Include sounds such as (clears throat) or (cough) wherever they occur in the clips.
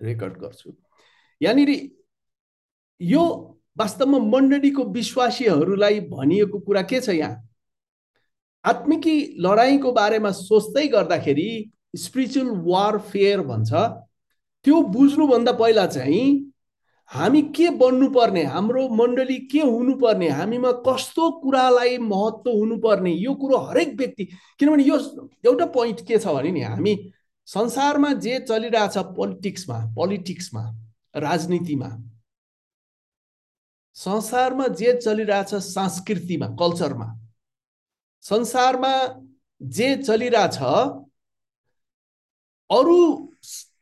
Record गर्छु। यहाँनिर यो वास्तवमा मण्डलीको विश्वासीहरूलाई भनिएको कुरा के छ यहाँ? आत्मिकी लडाइँको बारेमा सोच्दै गर्दाखेरि स्पिरिचुअल वारफेयर भन्छ। त्यो बुझ्नुभन्दा पहिला चाहिँ हामी के बन्नुपर्ने? हाम्रो मण्डली के हुनुपर्ने? हामीमा कस्तो कुरालाई महत्त्व हुनुपर्ने? यो कुरो हरेक व्यक्ति किनभने यो एउटा पोइन्ट के छ भने नि हामी संसारमा जे चलिरहेछ पोलिटिक्समा पोलिटिक्समा राजनीतिमा संसारमा जे चलिरहेछ संस्कृतिमा कल्चरमा संसारमा जे चलिरहेछ अरू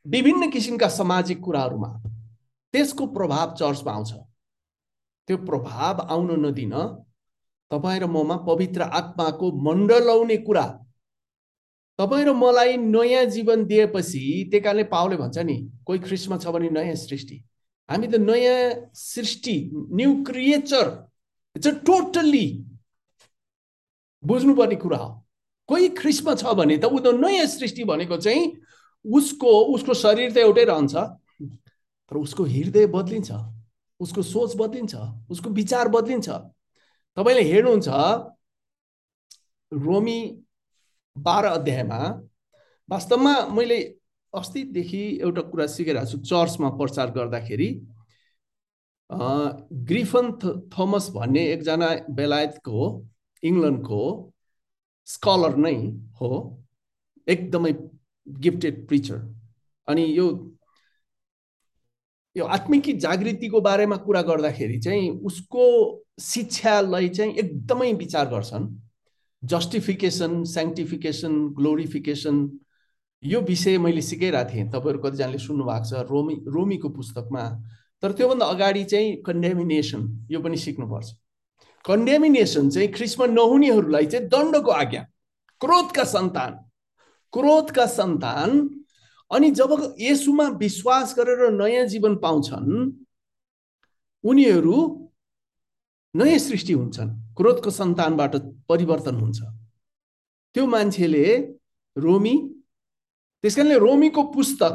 विभिन्न किसिमका सामाजिक कुराहरूमा त्यसको प्रभाव चर्चमा आउँछ। त्यो प्रभाव आउन नदिन तपाईँ र ममा पवित्र आत्माको मण्डलाउने कुरा तपाईँ र मलाई नयाँ जीवन दिएपछि त्यही कारणले पावले भन्छ नि। कोही ख्रिस्टमा छ भने नयाँ सृष्टि। हामी त नयाँ सृष्टि new creature it's a totally बुझ्नुपर्ने कुरा हो। कोही ख्रिस्टमा छ भने त ऊ त नयाँ सृष्टि भनेको चाहिँ उसको उसको शरीर त एउटै रहन्छ। तर उसको हृदय बदलिन्छ। उसको सोच बदलिन्छ। उसको विचार बदलिन्छ। तपाईँले हेर्नुहुन्छ रोमी बाह्र अध्यायमा वास्तवमा मैले अस्तिदेखि एउटा कुरा सिकिरहेको छु चर्चमा प्रचार गर्दाखेरि ग्रिफन थोमस भन्ने एकजना बेलायतको इङ्ल्यान्डको स्कलर नै हो एकदमै गिफ्टेड प्रिचर। अनि यो यो आत्मिकी जागृतिको बारेमा कुरा गर्दाखेरि चाहिँ उसको शिक्षालाई चाहिँ एकदमै विचार गर्छन्। जस्टिफिकेसन सेङ्टिफिकेसन ग्लोरिफिकेसन यो विषय मैले सिकाइरहेको थिएँ। तपाईँहरू कतिजनाले सुन्नु भएको छ रोमी रोमीको पुस्तकमा। तर त्योभन्दा अगाडि चाहिँ कन्डेमिनेसन यो पनि सिक्नुपर्छ। कन्डेमिनेसन चाहिँ ख्रिस्म नहुनेहरूलाई चाहिँ दण्डको आज्ञा क्रोधका सन्तान क्रोधका सन्तान। अनि जब यसुमा विश्वास गरेर नयाँ जीवन पाउँछन् उनीहरू नयाँ सृष्टि हुन्छन्। क्रोधको सन्तानबाट परिवर्तन हुन्छ। त्यो मान्छेले रोमी त्यस कारणले रोमीको पुस्तक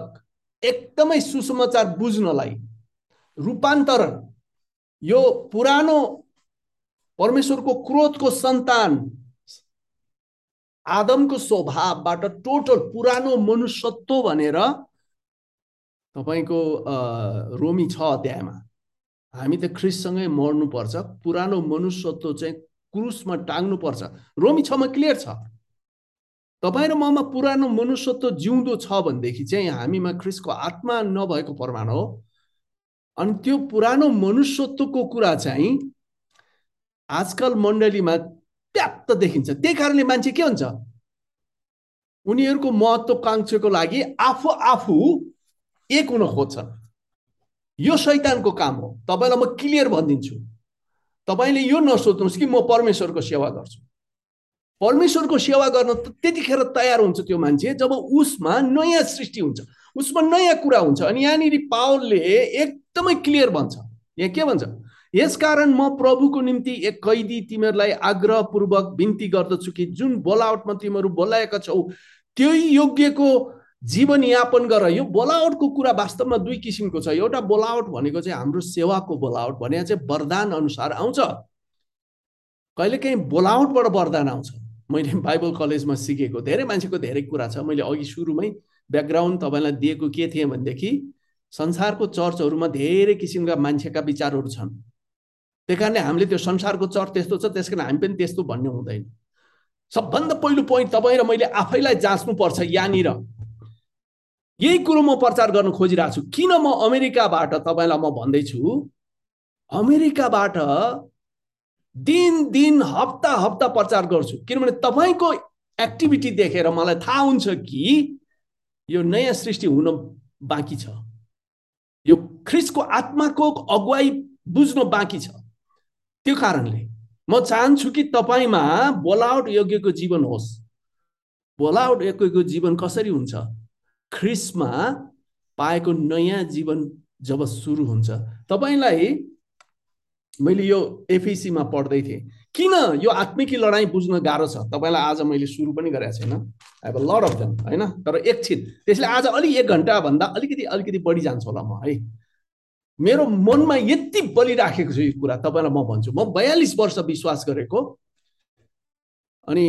एकदमै सुसमाचार बुझ्नलाई रूपान्तरण यो पुरानो परमेश्वरको क्रोधको सन्तान आदमको स्वभावबाट टोटल पुरानो मनुष्यत्व भनेर तपाईँको रोमी छ अध्यायमा। हामी त ख्रिससँगै मर्नुपर्छ। पुरानो मनुष्यत्व चाहिँ क्रुसमा टाङ्नुपर्छ रोमी छमा क्लियर छ। तपाईँ र ममा पुरानो मनुष्यत्व जिउँदो छ भनेदेखि चाहिँ हामीमा ख्रिसको आत्मा नभएको प्रमाण हो। अनि त्यो पुरानो मनुष्यत्वको कुरा चाहिँ आजकल मण्डलीमा प्यात्त देखिन्छ। त्यही कारणले मान्छे के हुन्छ? उनीहरूको महत्वकाङ्क्षाको लागि आफू आफू एक हुन खोज्छन्। यो शैतानको काम हो। तपाईँलाई म क्लियर भनिदिन्छु। तपाईँले यो नसोच्नुहोस् कि म परमेश्वरको सेवा गर्छु। परमेश्वरको सेवा गर्न त्यतिखेर तयार हुन्छ त्यो मान्छे जब उसमा नयाँ सृष्टि हुन्छ। उसमा नयाँ कुरा हुन्छ अनि यहाँनिर पावलले एकदमै क्लियर भन्छ। यहाँ के भन्छ? यसकारण म प्रभुको निम्ति एक कैदी तिमीहरूलाई आग्रहपूर्वक बिन्ती गर्दछु कि जुन बोलावटमा तिमीहरू बोलाएका छौ त्यही योग्यको जीवनयापन गर। यो बोलावटको कुरा वास्तवमा दुई किसिमको छ। एउटा बोलावट भनेको चाहिँ हाम्रो सेवाको बोलावट भने चाहिँ वरदान अनुसार आउँछ। कहिलेकाहीँ बोलावटबाट वरदान आउँछ। मैले बाइबल कलेजमा सिकेको धेरै मान्छेको धेरै कुरा छ। मैले अघि सुरुमै ब्याकग्राउन्ड तपाईँलाई दिएको के थिएँ भनेदेखि संसारको चर्चहरूमा धेरै किसिमका मान्छेका विचारहरू छन्। त्यही कारणले हामीले त्यो संसारको चर त्यस्तो छ त्यस कारण हामी पनि त्यस्तो भन्ने हुँदैन। सबभन्दा पहिलो पोइन्ट तपाईँ र मैले आफैलाई जाँच्नुपर्छ यहाँनिर। यही कुरो म प्रचार गर्न खोजिरहेको छु। किन म अमेरिकाबाट तपाईँलाई म भन्दैछु अमेरिकाबाट दिन दिन हप्ता हप्ता प्रचार गर्छु। किनभने तपाईँको एक्टिभिटी देखेर मलाई थाहा हुन्छ कि यो नयाँ सृष्टि हुन बाँकी छ। यो ख्रिसको आत्माको अगुवाई बुझ्न बाँकी छ। त्यो कारणले म चाहन्छु कि तपाईँमा बोलावट योग्यको जीवन होस्। बोलावट योग्यको जीवन कसरी हुन्छ? ख्रिसमा पाएको नयाँ जीवन जब सुरु हुन्छ। तपाईँलाई मैले यो एफएसीमा पढ्दै थिएँ। किन यो आत्मिकी लडाइँ बुझ्न गाह्रो छ? तपाईँलाई आज मैले सुरु पनि गरेको छैन। हेभ लड अफ देम होइन? तर एकछिन त्यसले आज अलिक एक घन्टाभन्दा अलिकति अलिकति बढी जान्छ होला म है? मेरो मनमा यति बलिराखेको छु यो कुरा। तपाईँलाई म भन्छु म बयालिस वर्ष विश्वास गरेको। अनि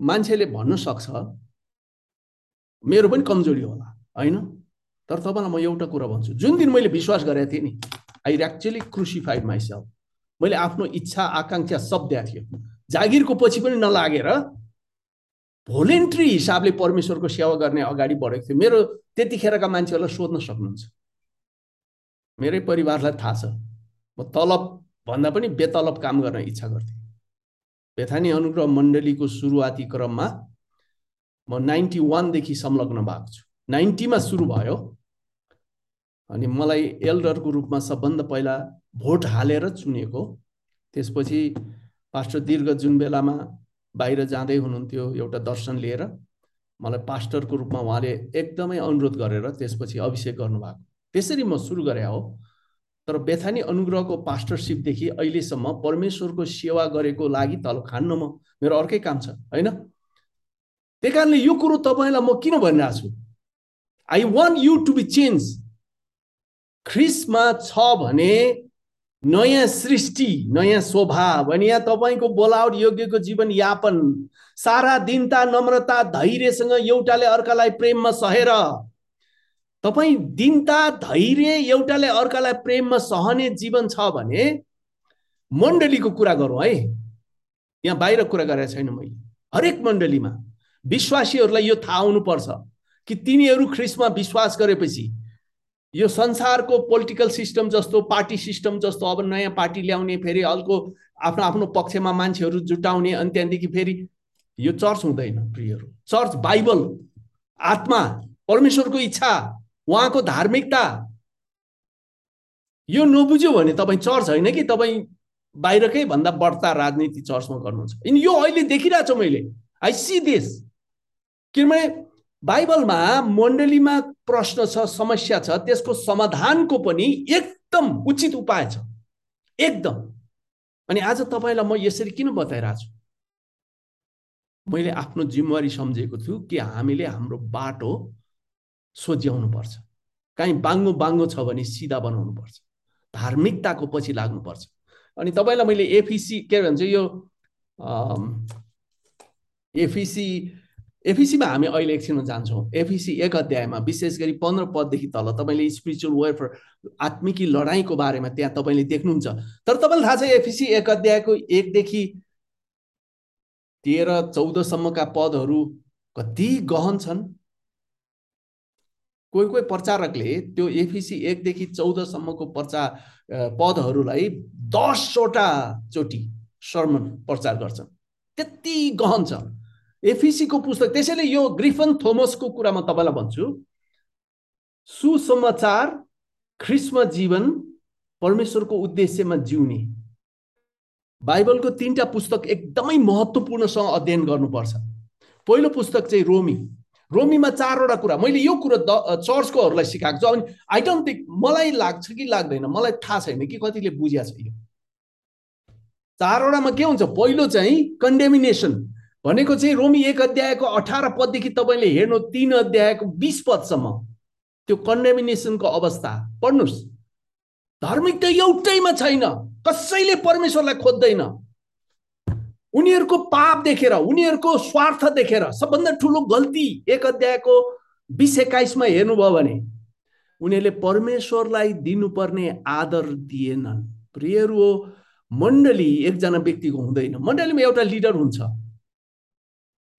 मान्छेले भन्न सक्छ मेरो पनि कमजोरी होला होइन? तर तपाईँलाई म एउटा कुरा भन्छु जुन दिन मैले विश्वास गरेको थिएँ नि आई एक्चुली क्रुसिफाइड माइसेल्फ मैले आफ्नो इच्छा आकाङ्क्षा सब दिएको थियो। जागिरको पछि पनि नलागेर भोलिन्ट्री हिसाबले परमेश्वरको सेवा गर्ने अगाडि बढेको थियो मेरो त्यतिखेरका मान्छेहरूलाई सोध्न सक्नुहुन्छ। मेरै परिवारलाई थाहा छ। म तलब भन्दा पनि बेतलब काम गर्न इच्छा गर्थेँ। बेथानी अनुग्रह मण्डलीको सुरुवाती क्रममा म नाइन्टी वानदेखि संलग्न भएको छु। नाइन्टीमा सुरु भयो। अनि मलाई एल्डरको रूपमा सबभन्दा पहिला भोट हालेर चुनेको। त्यसपछि पास्टर दीर्घ जुन बेलामा बाहिर जाँदै हुनुहुन्थ्यो एउटा दर्शन लिएर मलाई पास्टरको रूपमा उहाँले एकदमै अनुरोध गरेर त्यसपछि अभिषेक गर्नुभएको। त्यसरी म सुरु गरे हो। तर बेथानी अनुग्रहको पास्टरसिपदेखि अहिलेसम्म परमेश्वरको सेवा गरेको लागि तल खान्न म। मेरो अर्कै काम छ होइन? त्यही कारणले यो कुरो तपाईँलाई म किन भनिरहेको छु I want you to be change ख्रिसमा छ भने नयाँ सृष्टि नयाँ स्वभाव अनि यहाँ तपाईँको बोलावट योग्यको जीवन यापन सारा दिनता नम्रता धैर्यसँग एउटाले अर्कालाई प्रेममा सहेर तपाईँ दिनता धैर्य एउटाले अर्कालाई प्रेममा सहने जीवन छ भने मण्डलीको कुरा गरौँ है यहाँ बाहिर कुरा गरेको छैन मैले हरेक मण्डलीमा विश्वासीहरूलाई यो थाहा हुनुपर्छ कि तिनीहरू ख्रिसमा विश्वास गरेपछि यो संसारको पोलिटिकल सिस्टम जस्तो पार्टी सिस्टम जस्तो अब नयाँ पार्टी ल्याउने फेरि अर्को आफ्नो आफ्नो पक्षमा मान्छेहरू जुटाउने अनि त्यहाँदेखि फेरि यो चर्च हुँदैन प्रियहरू। चर्च बाइबल आत्मा परमेश्वरको इच्छा उहाँको धार्मिकता। यो नबुझ्यो भने तपाईँ चर्च होइन कि तपाईँ बाहिरकै भन्दा बढ्ता राजनीति चर्चमा गर्नुहुन्छ। यो अहिले देखिरहेको छु मैले। आई सी दिस किनभने बाइबलमा मण्डलीमा प्रश्न छ समस्या छ त्यसको समाधानको पनि एकदम उचित उपाय छ। एकदम। अनि आज तपाईँलाई म यसरी किन बताइरहेको छु मैले आफ्नो जिम्मेवारी सम्झेको छु कि हामीले हाम्रो बाटो सोझ्याउनु पर्छ काहीँ बाङ्गो बाङ्गो छ भने सिधा बनाउनु पर्छ धार्मिकताको पछि लाग्नुपर्छ। अनि तपाईँलाई मैले एफिसी के भन्छ यो एफिसी एफिसीमा हामी अहिले एकछिनमा जान्छौँ। एफिसी एक अध्यायमा विशेष गरी पन्ध्र पददेखि तल तपाईँले स्पिरिचुअल वेलफेयर आत्मिकी लडाइँको बारेमा त्यहाँ तपाईँले देख्नुहुन्छ। तर तपाईँलाई थाहा छ एफिसी एक अध्यायको एकदेखि तेह्र चौधसम्मका पदहरू कति गहन छन्? कोही कोही प्रचारकले त्यो एफिसी एकदेखि चौधसम्मको प्रचार पदहरूलाई दसवटा चोटि सर्मन प्रचार गर्छन्। त्यति गहन छ। एफिसीको पुस्तक त्यसैले यो ग्रिफन थोमसको कुरा म तपाईँलाई भन्छु। सुसमाचार ख्रिस्म जीवन परमेश्वरको उद्देश्यमा जिउने। बाइबलको तिनवटा पुस्तक एकदमै महत्त्वपूर्णसँग अध्ययन गर्नुपर्छ। पहिलो पुस्तक चाहिँ रोमी। रोमीमा चारवटा कुरा। मैले यो कुरो द चर्चकोहरूलाई सिकाएको छु। अनि आई डोन्ट थिङ्क मलाई लाग्छ कि लाग्दैन मलाई थाहा छैन कि कतिले बुझिया छ यो। चारवटामा के हुन्छ? पहिलो चाहिँ कन्डेमिनेसन भनेको चाहिँ रोमी एक अध्यायको अठार पददेखि तपाईँले हेर्नु तिन अध्यायको बिस पदसम्म त्यो कन्डेमिनेसनको अवस्था। पढ्नुहोस्। धार्मिक त एउटैमा छैन। कसैले परमेश्वरलाई खोज्दैन। उनीहरूको पाप देखेर उनीहरूको स्वार्थ देखेर सबभन्दा ठुलो गल्ती एक अध्यायको बिस एक्काइसमा हेर्नुभयो भने उनीहरूले परमेश्वरलाई दिनुपर्ने आदर दिएनन्। प्रियहरू हो मण्डली एकजना व्यक्तिको हुँदैन। मण्डलीमा एउटा लिडर हुन्छ।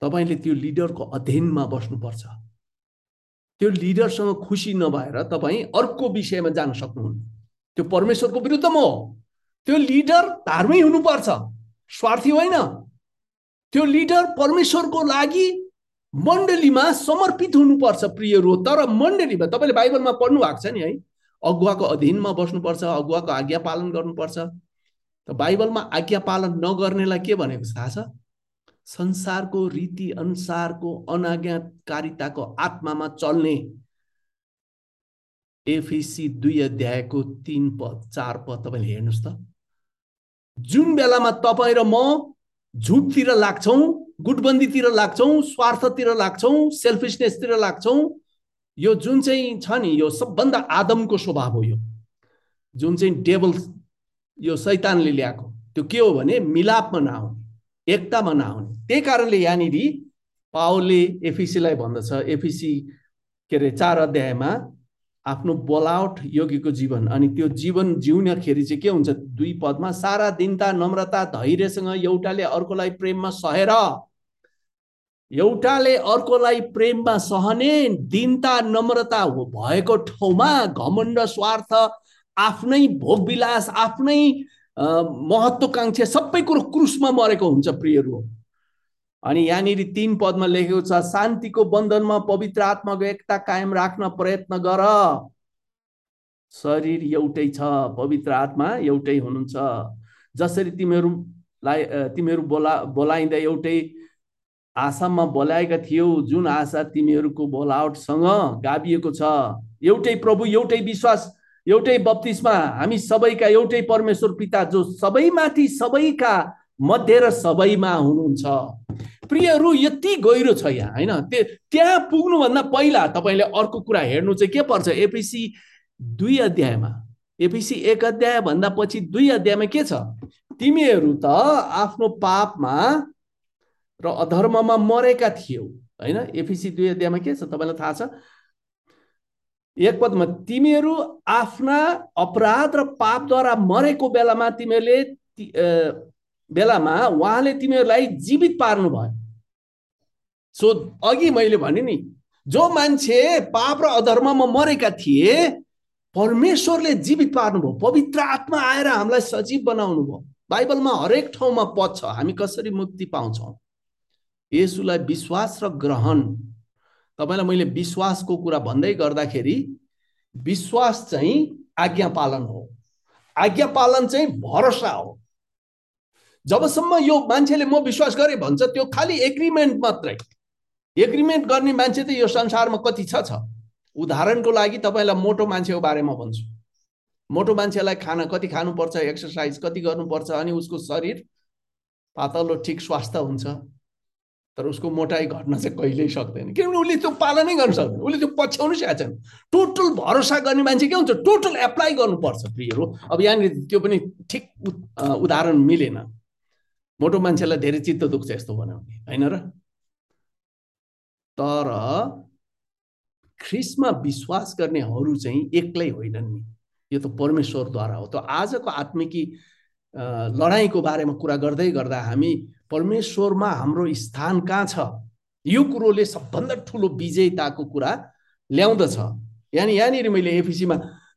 तपाईँले त्यो लिडरको अध्ययनमा बस्नुपर्छ। त्यो लिडरसँग खुसी नभएर तपाईँ अर्को विषयमा जान सक्नुहुन्न। त्यो परमेश्वरको विरुद्धमा हो। त्यो लिडर धार्मिक हुनुपर्छ। स्वार्थी होइन। त्यो लिडर परमेश्वरको लागि मण्डलीमा समर्पित हुनुपर्छ प्रियहरू तर मण्डलीमा तपाईँले बाइबलमा पढ्नु भएको छ नि है अगुवाको अधीनमा बस्नुपर्छ अगुवाको आज्ञा पालन गर्नुपर्छ। त बाइबलमा आज्ञा पालन नगर्नेलाई के भनेको थाहा छ? संसारको रीति अनुसारको अनाज्ञाकारिताको आत्मामा चल्ने। एफिसी दुई अध्यायको तिन पद चार पद तपाईँले हेर्नुहोस् त। जुन बेलामा तपाईँ र म झुटतिर लाग्छौँ गुटबन्दीतिर लाग्छौँ स्वार्थतिर लाग्छौँ सेल्फिसनेसतिर लाग्छौँ यो जुन चाहिँ छ नि यो सबभन्दा आदमको स्वभाव हो यो। जुन चाहिँ डेबल यो सैतानले ल्याएको। त्यो के हो भने मिलापमा नआउने। एकतामा नआउने त्यही कारणले यहाँनिर पाओले एफिसीलाई भन्दछ। एफिसी के अरे चार अध्यायमा आफ्नो बोलावट योगीको जीवन अनि त्यो जीवन जिउनखेरि चाहिँ के हुन्छ दुई पदमा सारा दिनता नम्रता धैर्यसँग एउटाले अर्कोलाई प्रेममा सहेर। एउटाले अर्कोलाई प्रेममा सहने दिनता नम्रता भएको ठाउँमा घमण्ड स्वार्थ आफ्नै भोगविलास आफ्नै महत्वकाङ्क्षा सबै कुरो क्रुसमा मरेको हुन्छ प्रियहरू। अनि यहाँनिर तिन पदमा लेखेको छ शान्तिको बन्धनमा पवित्र आत्माको एकता कायम राख्न प्रयत्न गर। शरीर एउटै छ पवित्र आत्मा एउटै हुनुहुन्छ। जसरी तिमीहरूलाई तिमीहरू बोला बोलाइँदा एउटै आशामा बोलाएका थियौ जुन आशा तिमीहरूको बोलावटसँग गाभिएको छ। एउटै प्रभु एउटै विश्वास एउटै बत्तिसमा हामी सबैका एउटै परमेश्वर पिता जो सबैमाथि सबैका मध्य र सबैमा हुनुहुन्छ। प्रियहरू यति गहिरो छ यहाँ होइन? त्यो त्यहाँ पुग्नुभन्दा पहिला तपाईँले अर्को कुरा हेर्नु चाहिँ के पर्छ? एपिसी दुई अध्यायमा एपिसी एक अध्याय भन्दा पछि दुई अध्यायमा के छ? तिमीहरू त आफ्नो पापमा र अधर्ममा मरेका थियौ होइन? एपिसी दुई अध्यायमा के छ? तपाईँलाई थाहा छ? एक पदमा तिमीहरू आफ्ना अपराध र पापद्वारा मरेको बेलामा तिमीहरूले बेलामा उहाँले तिमीहरूलाई जीवित पार्नु भयो सो अघि मैले भने नि जो मान्छे पाप र अधर्ममा मरेका थिए परमेश्वरले जीवित पार्नुभयो पवित्र आत्मा आएर हामीलाई सजीव बनाउनु भयो। बाइबलमा हरेक ठाउँमा पद छ हामी कसरी मुक्ति पाउँछौँ? यसुलाई विश्वास र ग्रहण तपाईँलाई मैले विश्वासको कुरा भन्दै गर्दाखेरि विश्वास चाहिँ आज्ञा पालन हो। आज्ञा पालन चाहिँ भरोसा हो। जबसम्म यो मान्छेले म विश्वास गरेँ भन्छ त्यो खालि एग्रिमेन्ट मात्रै। एग्रिमेन्ट गर्ने मान्छे त यो संसारमा कति छ छ। उदाहरणको लागि तपाईँलाई मोटो मान्छेको बारेमा भन्छु। मोटो मान्छेलाई खाना कति खानुपर्छ एक्सर्साइज कति गर्नुपर्छ अनि उसको शरीर पातलो ठिक स्वास्थ्य हुन्छ। तर उसको मोटाइ घट्न चाहिँ कहिल्यै सक्दैन। किनभने उसले त्यो पालनै गर्न सक्दैन। उसले त्यो पछ्याउनु सकेको छैन। टोटल भरोसा गर्ने मान्छे के हुन्छ? टोटल एप्लाई गर्नुपर्छ प्रियहरू। अब यहाँनिर त्यो पनि ठिक उदाहरण मिलेन। मोटो मान्छेलाई धेरै चित्त दुख्छ यस्तो बनाउने होइन र? तर ख्रिसमा विश्वास गर्नेहरू चाहिँ एक्लै होइनन् नि। यो त परमेश्वरद्वारा हो। त आजको आत्मिकी लडाइँको बारेमा कुरा गर्दै गर्दा हामी परमेश्वरमा हाम्रो स्थान कहाँ छ? यो कुरोले सबभन्दा ठुलो विजयताको कुरा ल्याउँदछ। यानि यहाँनिर मैले एफिसीमा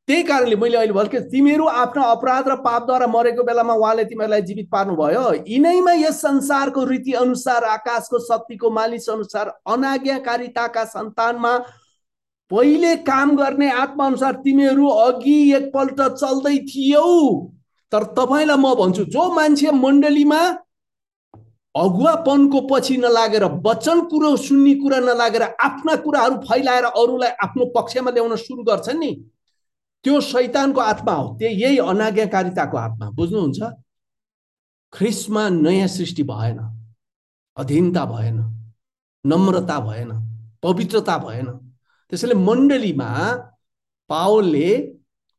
त्यही कारणले मैले अहिले भर्खे तिमीहरू आफ्नो अपराध र पापद्वारा मरेको बेलामा उहाँले तिमीहरूलाई जीवित पार्नुभयो। यिनैमा यस संसारको रीति अनुसार आकाशको शक्तिको मालिस अनुसार अनाज्ञाकारिताका सन्तानमा पहिले काम गर्ने आत्मा अनुसार तिमीहरू अघि एकपल्ट चल्दै थियौ। तर तपाईँलाई म भन्छु जो मान्छे मण्डलीमा अगुवापनको पछि नलागेर वचन कुरो सुन्ने कुरा नलागेर आफ्ना कुराहरू फैलाएर अरूलाई आफ्नो पक्षमा ल्याउन सुरु गर्छन् नि। त्यो शैतानको आत्मा हो त्यो यही अनाज्ञाकारिताको आत्मा। बुझ्नुहुन्छ? ख्रिसमा नयाँ सृष्टि भएन अधीनता भएन नम्रता भएन पवित्रता भएन। त्यसैले मण्डलीमा पावलले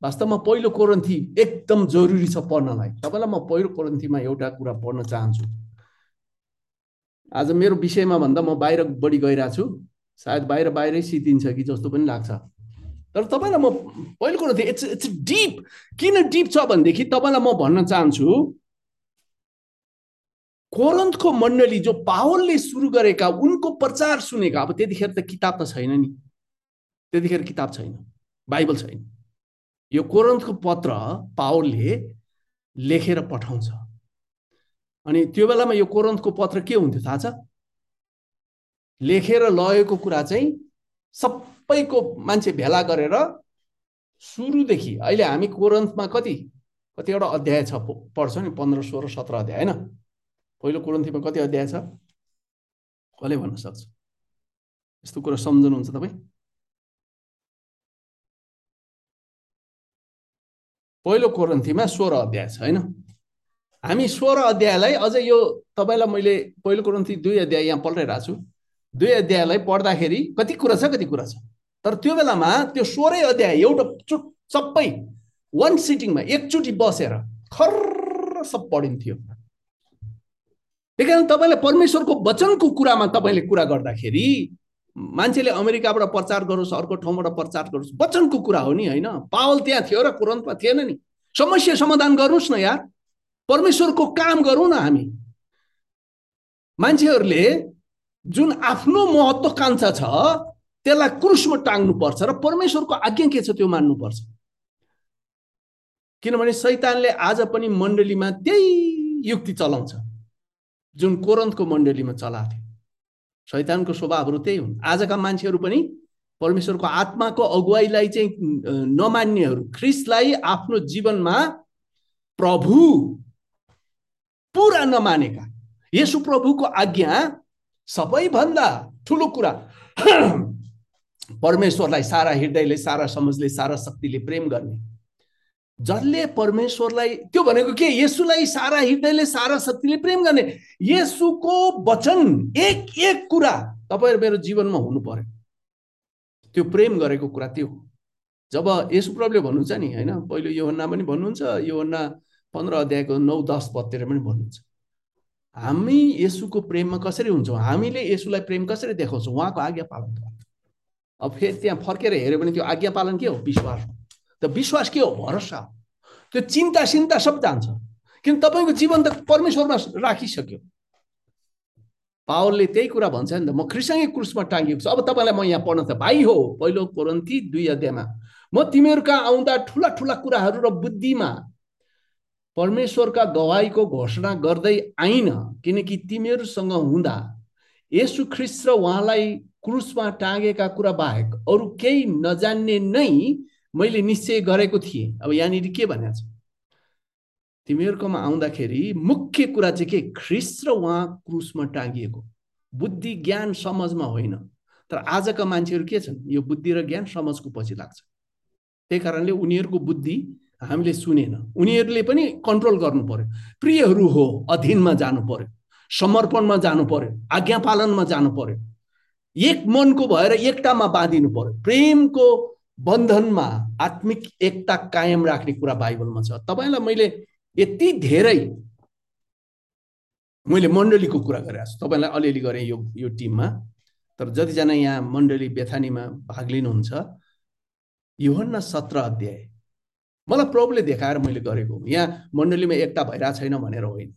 वास्तवमा पहिलो कोरन्थी एकदम जरुरी छ पढ्नलाई। तपाईँलाई म पहिलो कोरन्थीमा एउटा कुरा पढ्न चाहन्छु। आज मेरो विषयमा भन्दा म बाहिर बढी गइरहेको छु। सायद बाहिर बाहिरै सितिन्छ कि जस्तो पनि लाग्छ। तर तपाईँलाई म पहिलो कुरो थिएँ इट्स इट्स डिप किन डिप छ भनेदेखि तपाईँलाई म भन्न चाहन्छु कोरन्थको मण्डली जो पावलले सुरु गरेका उनको प्रचार सुनेका अब त्यतिखेर त किताब त छैन नि। त्यतिखेर किताब छैन बाइबल छैन। यो कोरन्थको पत्र पावलले लेखेर पठाउँछ। अनि त्यो बेलामा यो कोरन्थको पत्र के हुन्थ्यो थाहा छ? लेखेर लगेको कुरा चाहिँ सबैको मान्छे भेला गरेर सुरुदेखि अहिले हामी कोरन्थमा कति कतिवटा अध्याय छ पढ्छौँ नि पन्ध्र सोह्र सत्र अध्याय होइन? पहिलो कोरन्थीमा कति अध्याय छ? कसले भन्न सक्छ? यस्तो कुरा सम्झनुहुन्छ तपाईँ? पहिलो कोरन्थीमा सोह्र अध्याय छ होइन? हामी सोह्र अध्यायलाई अझै यो तपाईँलाई मैले पहिलो कोरन्थी दुई अध्याय यहाँ पल्टाइरहेको छु दुई अध्यायलाई पढ्दाखेरि कति कुरा छ कति कुरा छ। तर त्यो बेलामा त्यो सोह्रै अध्याय एउटा चुट सबै वान सिटिङमा एकचोटि बसेर खर्र सब पढिन्थ्यो। त्यही कारण तपाईँलाई परमेश्वरको वचनको कुरामा तपाईँले कुरा गर्दाखेरि मान्छेले अमेरिकाबाट प्रचार गरोस् अर्को ठाउँबाट प्रचार गरोस् वचनको कुरा हो नि होइन? पावल त्यहाँ थियो र कुरन्तमा थिएन नि। समस्या समाधान गर्नुहोस् न यार। परमेश्वरको काम गरौँ न हामी। मान्छेहरूले जुन आफ्नो महत्त्वकांक्षा छ त्यसलाई क्रुसमा टाङ्नुपर्छ र परमेश्वरको आज्ञा के छ त्यो मान्नुपर्छ। किनभने सैतानले आज पनि मण्डलीमा त्यही युक्ति चलाउँछ जुन कोरन्तको मण्डलीमा चलाएको थियो। शैतानको स्वभावहरू त्यही हुन्। आजका मान्छेहरू पनि परमेश्वरको आत्माको अगुवाईलाई चाहिँ नमान्नेहरू ख्रिसलाई आफ्नो जीवनमा प्रभु पुरा नमानेका। यसु प्रभुको आज्ञा सबैभन्दा ठुलो कुरा। (clears throat) परमेश्वरलाई सारा हृदयले सारा समझले सारा शक्तिले प्रेम गर्ने। जसले परमेश्वरलाई त्यो भनेको के? यसुलाई सारा हृदयले सारा शक्तिले प्रेम गर्ने। यसुको वचन एक एक कुरा तपाईँहरू मेरो जीवनमा हुनु पर्यो। त्यो प्रेम गरेको कुरा त्यो जब यसु प्रभुले भन्नुहुन्छ नि होइन? पहिलो योहन्ना पनि भन्नुहुन्छ योहन्ना पन्ध्र अध्यायको नौ दस पदतिर पनि भन्नुहुन्छ। हामी यसुको प्रेममा कसरी हुन्छौँ? हामीले यसुलाई प्रेम कसरी देखाउँछौँ? उहाँको आज्ञा पालन अब फेरि त्यहाँ फर्केर हेऱ्यो भने त्यो आज्ञा पालन के हो? विश्वास त विश्वास के हो? भरोसा त्यो चिन्ता सिन्ता सब जान्छ। किन तपाईँको जीवन त परमेश्वरमा राखिसक्यो। पावलले त्यही कुरा भन्छ नि त म ख्रिसँगै क्रुसमा टाँगिएको छु। अब तपाईँलाई म यहाँ पढ्न त भाइ हो। पहिलो कोरन्ती दुई अध्यायमा म तिमीहरूका आउँदा ठुला ठुला कुराहरू र बुद्धिमा परमेश्वरका गवाईको घोषणा गर्दै आइन किनकि तिमीहरूसँग हुँदा यसु ख्रिस र उहाँलाई क्रुसमा टाँगेका कुरा बाहेक अरू केही नजान्ने नै मैले निश्चय गरेको थिएँ। अब यहाँनिर के भनेको छ? तिमीहरूकोमा आउँदाखेरि मुख्य कुरा चाहिँ के? ख्रिस र उहाँ क्रुसमा टाँगिएको। बुद्धि ज्ञान समझमा होइन। तर आजका मान्छेहरू के छन्? यो बुद्धि र ज्ञान समझको पछि लाग्छ। त्यही कारणले उनीहरूको बुद्धि हामीले सुनेन। उनीहरूले पनि कन्ट्रोल गर्नु पर्यो। प्रियहरू हो अधीनमा जानु पर्यो। समर्पणमा जानु पर्यो। आज्ञा पालनमा जानु पर्यो। एक मनको भएर एकतामा बाँधिनु पर्यो। प्रेमको बन्धनमा आत्मिक एकता कायम राख्ने कुरा बाइबलमा छ। तपाईँलाई मैले यति धेरै मैले मण्डलीको कुरा गरेको छु। तपाईँलाई अलिअलि गरेँ यो यो टिममा। तर जतिजना यहाँ मण्डली बेथानीमा भाग लिनुहुन्छ योहन्न सत्र अध्याय। मलाई प्रभुले देखाएर मैले गरेको यहाँ मण्डलीमा एकता भइरहेको छैन भनेर होइन।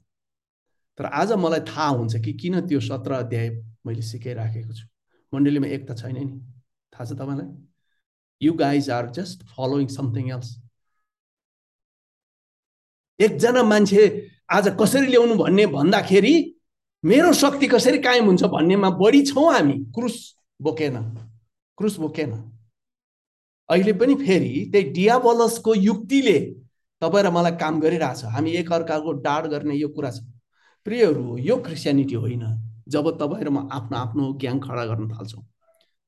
तर आज मलाई थाहा हुन्छ कि किन त्यो सत्र अध्याय मैले सिकाइराखेको छु। मण्डलीमा एकता छैन नि। थाहा छ तपाईँलाई? You guys are just following something else एकजना मान्छे आज कसरी ल्याउनु भन्ने भन्दाखेरि मेरो शक्ति कसरी कायम हुन्छ भन्नेमा बढी छौँ हामी। क्रुस बोकेन। क्रुस बोकेन। अहिले पनि फेरि त्यही डियाबलसको युक्तिले तपाईँ र मलाई काम गरिरहेछ। हामी एकअर्काको डाड गर्ने यो कुरा छ। प्रियहरू यो क्रिस्चियनिटी होइन जब तपाईँ र म आफ्नो आफ्नो ज्ञान खडा गर्न थाल्छौँ।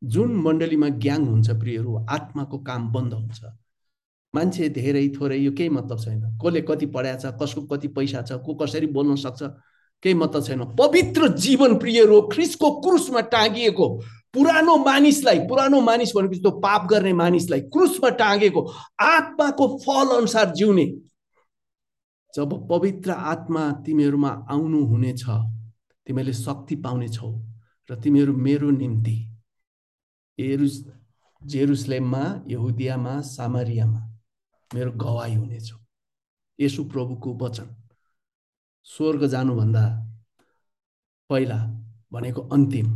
जुन मण्डलीमा ज्ञान हुन्छ प्रियहरू आत्माको काम बन्द हुन्छ। मान्छे धेरै थोरै यो केही मतलब छैन। कसले कति पढाएको छ कसको कति पैसा छ को कसरी बोल्न सक्छ केही मतलब छैन। पवित्र जीवन प्रियहरू ख्रिसको क्रुसमा टाँगिएको पुरानो मानिसलाई पुरानो मानिस भनेको जस्तो पाप गर्ने मानिसलाई क्रुसमा टाँगेको आत्माको फल अनुसार जिउने। जब पवित्र आत्मा तिमीहरूमा आउनु हुनेछ तिमीले शक्ति पाउनेछौ र तिमीहरू मेरो निम्ति एरुस जेरुसलेममा यहुदियामा सामरियामा मेरो गवाई हुनेछ। यसु प्रभुको वचन। स्वर्ग जानुभन्दा पहिला भनेको अन्तिम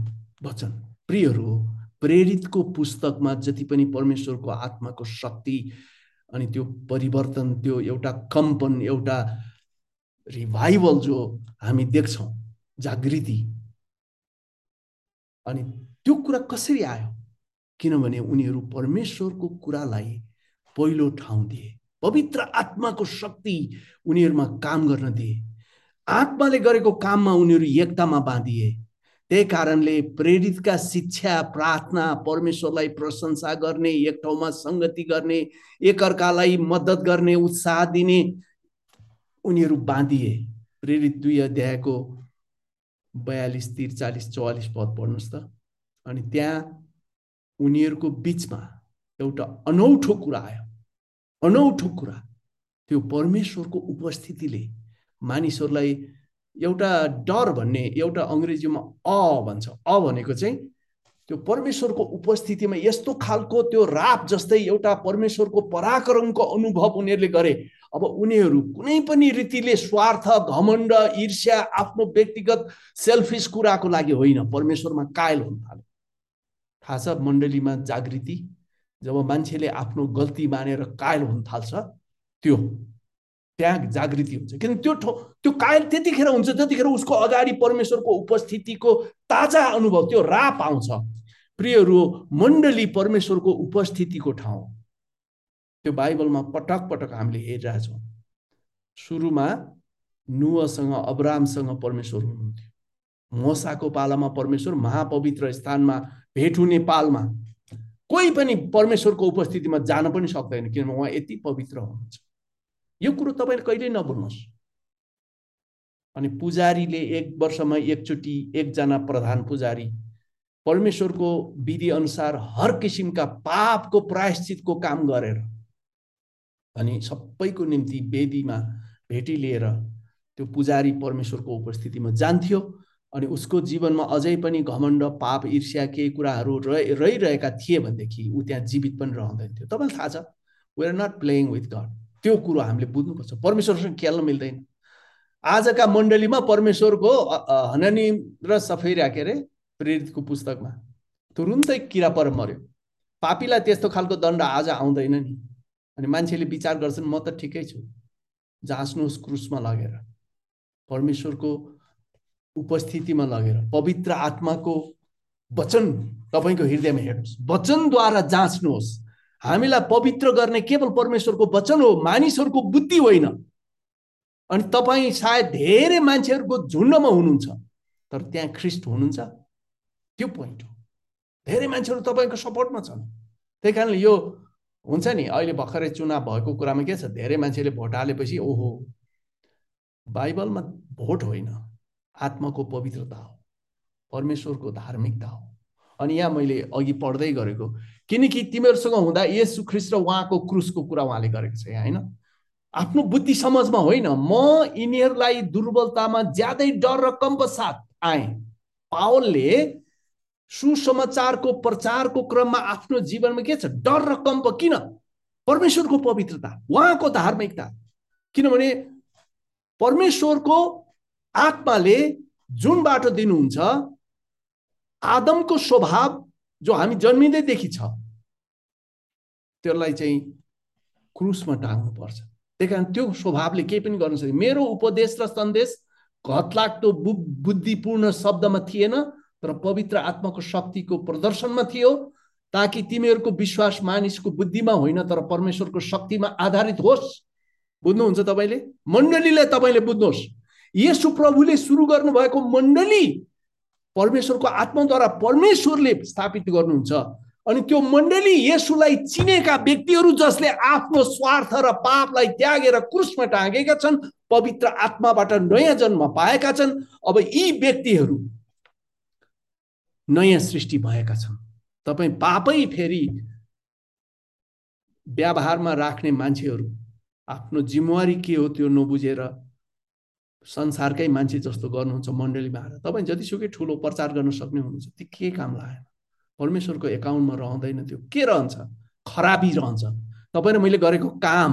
वचन। प्रियहरू प्रेरितको पुस्तकमा जति पनि परमेश्वरको आत्माको शक्ति अनि त्यो परिवर्तन त्यो एउटा कम्पन एउटा रिभाइभल जो हामी देख्छौँ जागृति। अनि त्यो कुरा कसरी आयो? किनभने उनीहरू परमेश्वरको कुरालाई पहिलो ठाउँ दिए पवित्र आत्माको शक्ति उनीहरूमा काम गर्न दिए। आत्माले गरेको काममा उनीहरू एकतामा बाँधिए। त्यही कारणले प्रेरितका शिक्षा प्रार्थना परमेश्वरलाई प्रशंसा गर्ने एक ठाउँमा सङ्गति गर्ने एकअर्कालाई मद्दत गर्ने उत्साह दिने उनीहरू बाँधिए। प्रेरित दुई अध्यायको बयालिस त्रिचालिस चौवालिस पद पढ्नुहोस् त। अनि त्यहाँ उनीहरूको बिचमा एउटा अनौठो कुरा आयो। अनौठो कुरा। त्यो परमेश्वरको उपस्थितिले मानिसहरूलाई एउटा डर भन्ने एउटा अङ्ग्रेजीमा अ भन्छ। अ भनेको चाहिँ त्यो परमेश्वरको उपस्थितिमा यस्तो खालको त्यो राप जस्तै एउटा परमेश्वरको पराक्रमको अनुभव उनीहरूले गरे। अब उनीहरू कुनै पनि रीतिले स्वार्थ घमण्ड ईर्ष्या आफ्नो व्यक्तिगत सेल्फिस कुराको लागि होइन। परमेश्वरमा कायल हुन थाले। थाहा छ मण्डलीमा जागृति जब मान्छेले आफ्नो गल्ती मानेर कायल हुन थाल्छ त्यो त्यहाँ जागृति हुन्छ। किन त्यो त्यो कायल त्यतिखेर हुन्छ जतिखेर उसको अगाडि परमेश्वरको उपस्थितिको ताजा अनुभव त्यो राप आउँछ। प्रियहरू मण्डली परमेश्वरको उपस्थितिको ठाउँ। त्यो बाइबलमा पटक पटक हामीले हेरिरहेछौँ सुरुमा नुवसँग अब्रामसँग परमेश्वर हुनुहुन्थ्यो। मोसाको पालामा परमेश्वर महापवित्र स्थानमा भेट हुने पालमा। कोही पनि परमेश्वरको उपस्थितिमा जान पनि सक्दैन किनभने उहाँ यति पवित्र हुनुहुन्छ। यो कुरो तपाईँले कहिल्यै नभुल्नुहोस्। अनि पुजारीले एक वर्षमा एकचोटि एकजना प्रधान पुजारी परमेश्वरको विधि अनुसार हर किसिमका पापको प्रायश्चितको काम गरेर अनि सबैको निम्ति वेदीमा भेटी लिएर त्यो पुजारी परमेश्वरको उपस्थितिमा जान्थ्यो अनि उसको जीवनमा अझै पनि घमण्ड पाप ईर्ष्या केही कुराहरू रह रहिरहेका थिए भनेदेखि ऊ त्यहाँ जीवित पनि रहँदैन थियो। तपाईँलाई थाहा छ we are not playing with God त्यो कुरो हामीले बुझ्नुपर्छ। परमेश्वरसँग खेल्न मिल्दैन। आजका मण्डलीमा परमेश्वरको हननी र सफैरा के अरे प्रेरितको पुस्तकमा तुरुन्तै किरा पर मऱ्यो। पापीलाई त्यस्तो खालको दण्ड आज आउँदैन नि। अनि मान्छेले विचार गर्छन् म त ठिकै छु। जाँच्नुहोस् क्रुसमा लगेर। परमेश्वरको उपस्थितिमा लगेर। पवित्र आत्माको वचन तपाईँको हृदयमा हेर्नुहोस्। वचनद्वारा जाँच्नुहोस्। हामीलाई पवित्र गर्ने केवल परमेश्वरको वचन हो मानिसहरूको बुद्धि होइन। अनि तपाईँ सायद धेरै मान्छेहरूको झुन्डमा हुनुहुन्छ तर त्यहाँ ख्रिस्ट हुनुहुन्छ। त्यो पोइन्ट हो। धेरै मान्छेहरू तपाईँको सपोर्टमा छन्। त्यही कारणले यो हुन्छ नि अहिले भर्खरै चुनाव भएको कुरामा के छ धेरै मान्छेले भोट हालेपछि ओहो बाइबलमा भोट होइन। आत्माको पवित्रता हो परमेश्वरको धार्मिकता हो। अनि यहाँ मैले अघि पढ्दै गरेको किनकि तिमीहरूसँग हुँदा यसु ख्रिस्ट र उहाँको क्रुसको कुरा उहाँले गरेको छ यहाँ होइन? आफ्नो बुद्धि समाजमा होइन म यिनीहरूलाई दुर्बलतामा ज्यादै डर र कम्प साथ आएँ। पावलले सुसमाचारको प्रचारको क्रममा आफ्नो जीवनमा के छ? डर र कम्प किन? परमेश्वरको पवित्रता उहाँको धार्मिकता। किनभने परमेश्वरको आत्माले जुन बाटो दिनुहुन्छ आदमको स्वभाव जो हामी जन्मिँदैदेखि छ त्यसलाई चाहिँ क्रुसमा टाङ्नुपर्छ त्यही कारण त्यो स्वभावले केही पनि गर्न सक्दैन। मेरो उपदेश र सन्देश घतलाग्दो बु बुद्धिपूर्ण शब्दमा थिएन तर पवित्र आत्माको शक्तिको प्रदर्शनमा थियो ताकि तिमीहरूको विश्वास मानिसको बुद्धिमा होइन तर परमेश्वरको शक्तिमा आधारित होस्। बुझ्नुहुन्छ तपाईँले? मण्डलीलाई तपाईँले बुझ्नुहोस्। यसु प्रभुले सुरु गर्नुभएको मण्डली परमेश्वरको आत्माद्वारा परमेश्वरले स्थापित गर्नुहुन्छ। अनि त्यो मण्डली यसुलाई चिनेका व्यक्तिहरू जसले आफ्नो स्वार्थ र पापलाई त्यागेर क्रुसमा टाँगेका छन् पवित्र आत्माबाट नयाँ जन्म पाएका छन् अब यी व्यक्तिहरू नयाँ सृष्टि भएका छन्। तपाईँ पापै फेरि व्यवहारमा राख्ने मान्छेहरू आफ्नो जिम्मेवारी के हो त्यो नबुझेर संसारकै मान्छे जस्तो गर्नुहुन्छ मण्डलीमा आएर तपाईँ जतिसुकै ठुलो प्रचार गर्न सक्ने हुनुहुन्छ त्यो के काम लागेन? परमेश्वरको एकाउन्टमा रहँदैन त्यो। के रहन्छ? खराबी रहन्छ। तपाईँ र मैले गरेको काम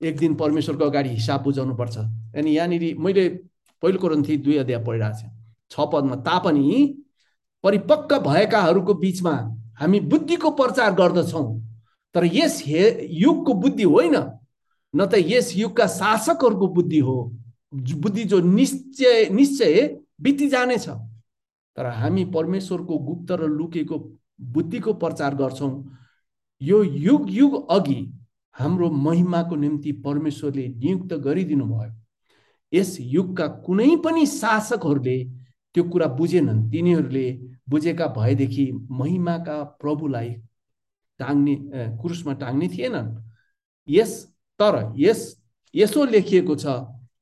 एक दिन परमेश्वरको अगाडि हिसाब बुझाउनु पर्छ अनि यहाँनिर मैले पहिलो कुरन्थी दुई अध्याय पढिरहेको छु। छ पदमा तापनि परिपक्व भएकाहरूको बिचमा हामी बुद्धिको प्रचार गर्दछौँ। तर यस हे युगको बुद्धि होइन। न त यस युगका शासकहरूको बुद्धि हो। बुद्धि जो निश्चय निश्चय बिति जानेछ। तर हामी परमेश्वरको गुप्त र लुकेको बुद्धिको प्रचार गर्छौँ। यो युग युग अघि हाम्रो महिमाको निम्ति परमेश्वरले नियुक्त गरिदिनु भयो यस युगका कुनै पनि शासकहरूले त्यो कुरा बुझेनन्। तिनीहरूले बुझेका भएदेखि महिमाका प्रभुलाई टाङ्ने क्रुसमा टाङ्ने थिएनन्। यस तर यस यसो लेखिएको छ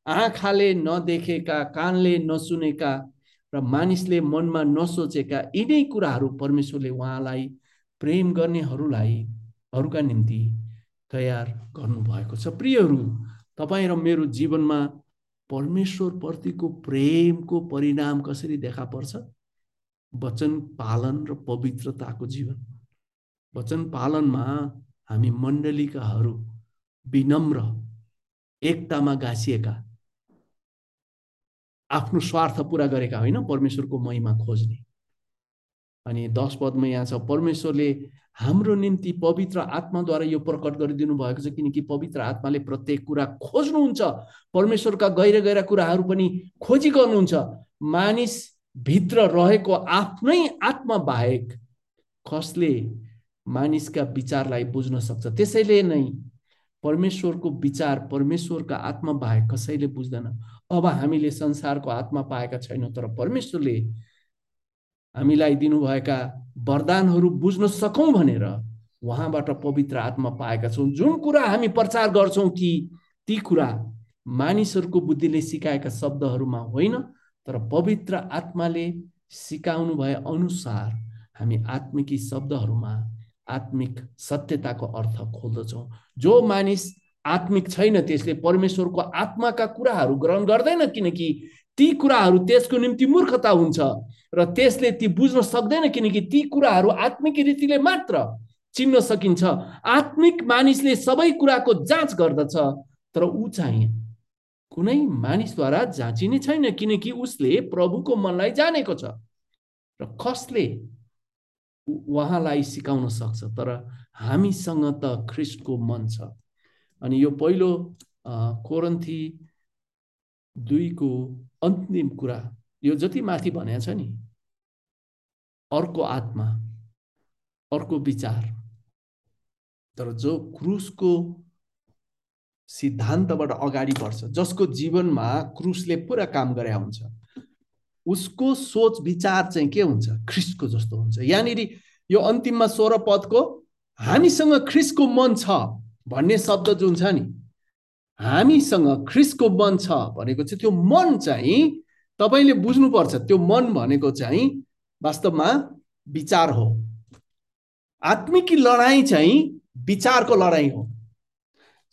आँखाले नदेखेका कानले नसुनेका र मानिसले मनमा नसोचेका यिनै कुराहरू परमेश्वरले उहाँलाई प्रेम गर्नेहरूलाई हरूका निम्ति तयार गर्नुभएको छ। प्रियहरू तपाईँ र मेरो जीवनमा परमेश्वरप्रतिको प्रेमको परिणाम कसरी देखा पर्छ? वचन पालन र पवित्रताको जीवन। वचन पालनमा हामी मण्डलीकाहरू विनम्र एकतामा गाँसिएका आफ्नो स्वार्थ पुरा गरेका होइन परमेश्वरको महिमा खोज्ने। अनि दस पदमा यहाँ छ परमेश्वरले हाम्रो निम्ति पवित्र आत्माद्वारा यो प्रकट गरिदिनु भएको छ किनकि पवित्र आत्माले प्रत्येक कुरा खोज्नुहुन्छ। परमेश्वरका गहिरा गहिरा कुराहरू पनि खोजी गर्नुहुन्छ। मानिस भित्र रहेको आफ्नै आत्मा बाहेक कसले मानिसका विचारलाई बुझ्न सक्छ? त्यसैले नै परमेश्वरको विचार परमेश्वरका आत्मा बाहेक कसैले बुझ्दैन। अब हामीले संसारको आत्मा पाएका छैनौँ तर परमेश्वरले हामीलाई दिनुभएका वरदानहरू बुझ्न सकौँ भनेर उहाँबाट पवित्र आत्मा पाएका छौँ। जुन कुरा हामी प्रचार गर्छौँ कि ती कुरा मानिसहरूको बुद्धिले सिकाएका शब्दहरूमा होइन तर पवित्र आत्माले सिकाउनु भए अनुसार हामी आत्मिकी शब्दहरूमा आत्मिक सत्यताको अर्थ खोल्दछौँ। जो मानिस आत्मिक छैन त्यसले परमेश्वरको आत्माका कुराहरू ग्रहण गर्दैन किनकि ती कुराहरू त्यसको निम्ति मूर्खता हुन्छ र त्यसले ती बुझ्न सक्दैन किनकि ती कुराहरू आत्मिक रीतिले मात्र चिन्न सकिन्छ। आत्मिक मानिसले सबै कुराको जाँच गर्दछ तर ऊ चाहिँ कुनै मानिसद्वारा जाँचिने छैन किनकि उसले प्रभुको मनलाई जानेको छ र कसले उहाँलाई सिकाउन सक्छ। तर हामीसँग त ख्रिस्टको मन छ। अनि यो पहिलो कोरन्थी दुईको अन्तिम कुरा यो जति माथि भनेको छ नि अर्को आत्मा अर्को विचार। तर जो क्रुसको सिद्धान्तबाट अगाडि बढ्छ जसको जीवनमा क्रुसले पुरा काम गरे हुन्छ उसको सोच विचार चाहिँ के हुन्छ? ख्रिस्टको जस्तो हुन्छ। यहाँनिर यो अन्तिममा सोह्र पदको हामीसँग ख्रिसको मन छ। भन्ने शब्द जुन छ नि हामीसँग ख्रिसको मन छ भनेको चाहिँ त्यो मन चाहिँ तपाईँले बुझ्नुपर्छ। त्यो मन भनेको चाहिँ वास्तवमा विचार हो। आत्मिकी लडाइँ चाहिँ विचारको लडाइँ हो।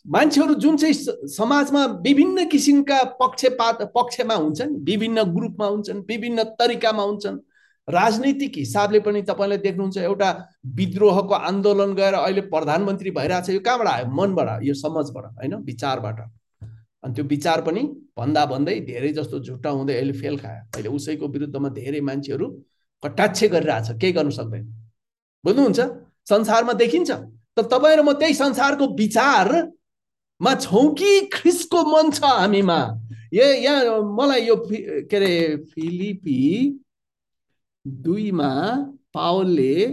मान्छेहरू जुन चाहिँ समाजमा विभिन्न किसिमका पक्षपात पक्षमा हुन्छन् विभिन्न ग्रुपमा हुन्छन् विभिन्न तरिकामा हुन्छन् राजनैतिक हिसाबले पनि तपाईँले देख्नुहुन्छ एउटा विद्रोहको आन्दोलन गएर अहिले प्रधानमन्त्री भइरहेछ यो कहाँबाट आयो? मनबाट यो समाजबाट होइन? विचारबाट। अनि त्यो विचार पनि भन्दा भन्दै धेरै जस्तो झुट्टा हुँदै अहिले फेल खायो। अहिले उसैको विरुद्धमा धेरै मान्छेहरू कटाक्ष गरिरहेछ। केही गर्नु सक्दैन? बुझ्नुहुन्छ? संसारमा देखिन्छ। तर तपाईँ र म त्यही संसारको विचारमा छौँ कि ख्रिसको मन छ हामीमा? ए यहाँ मलाई यो के अरे फिलिपी दुईमा पावलले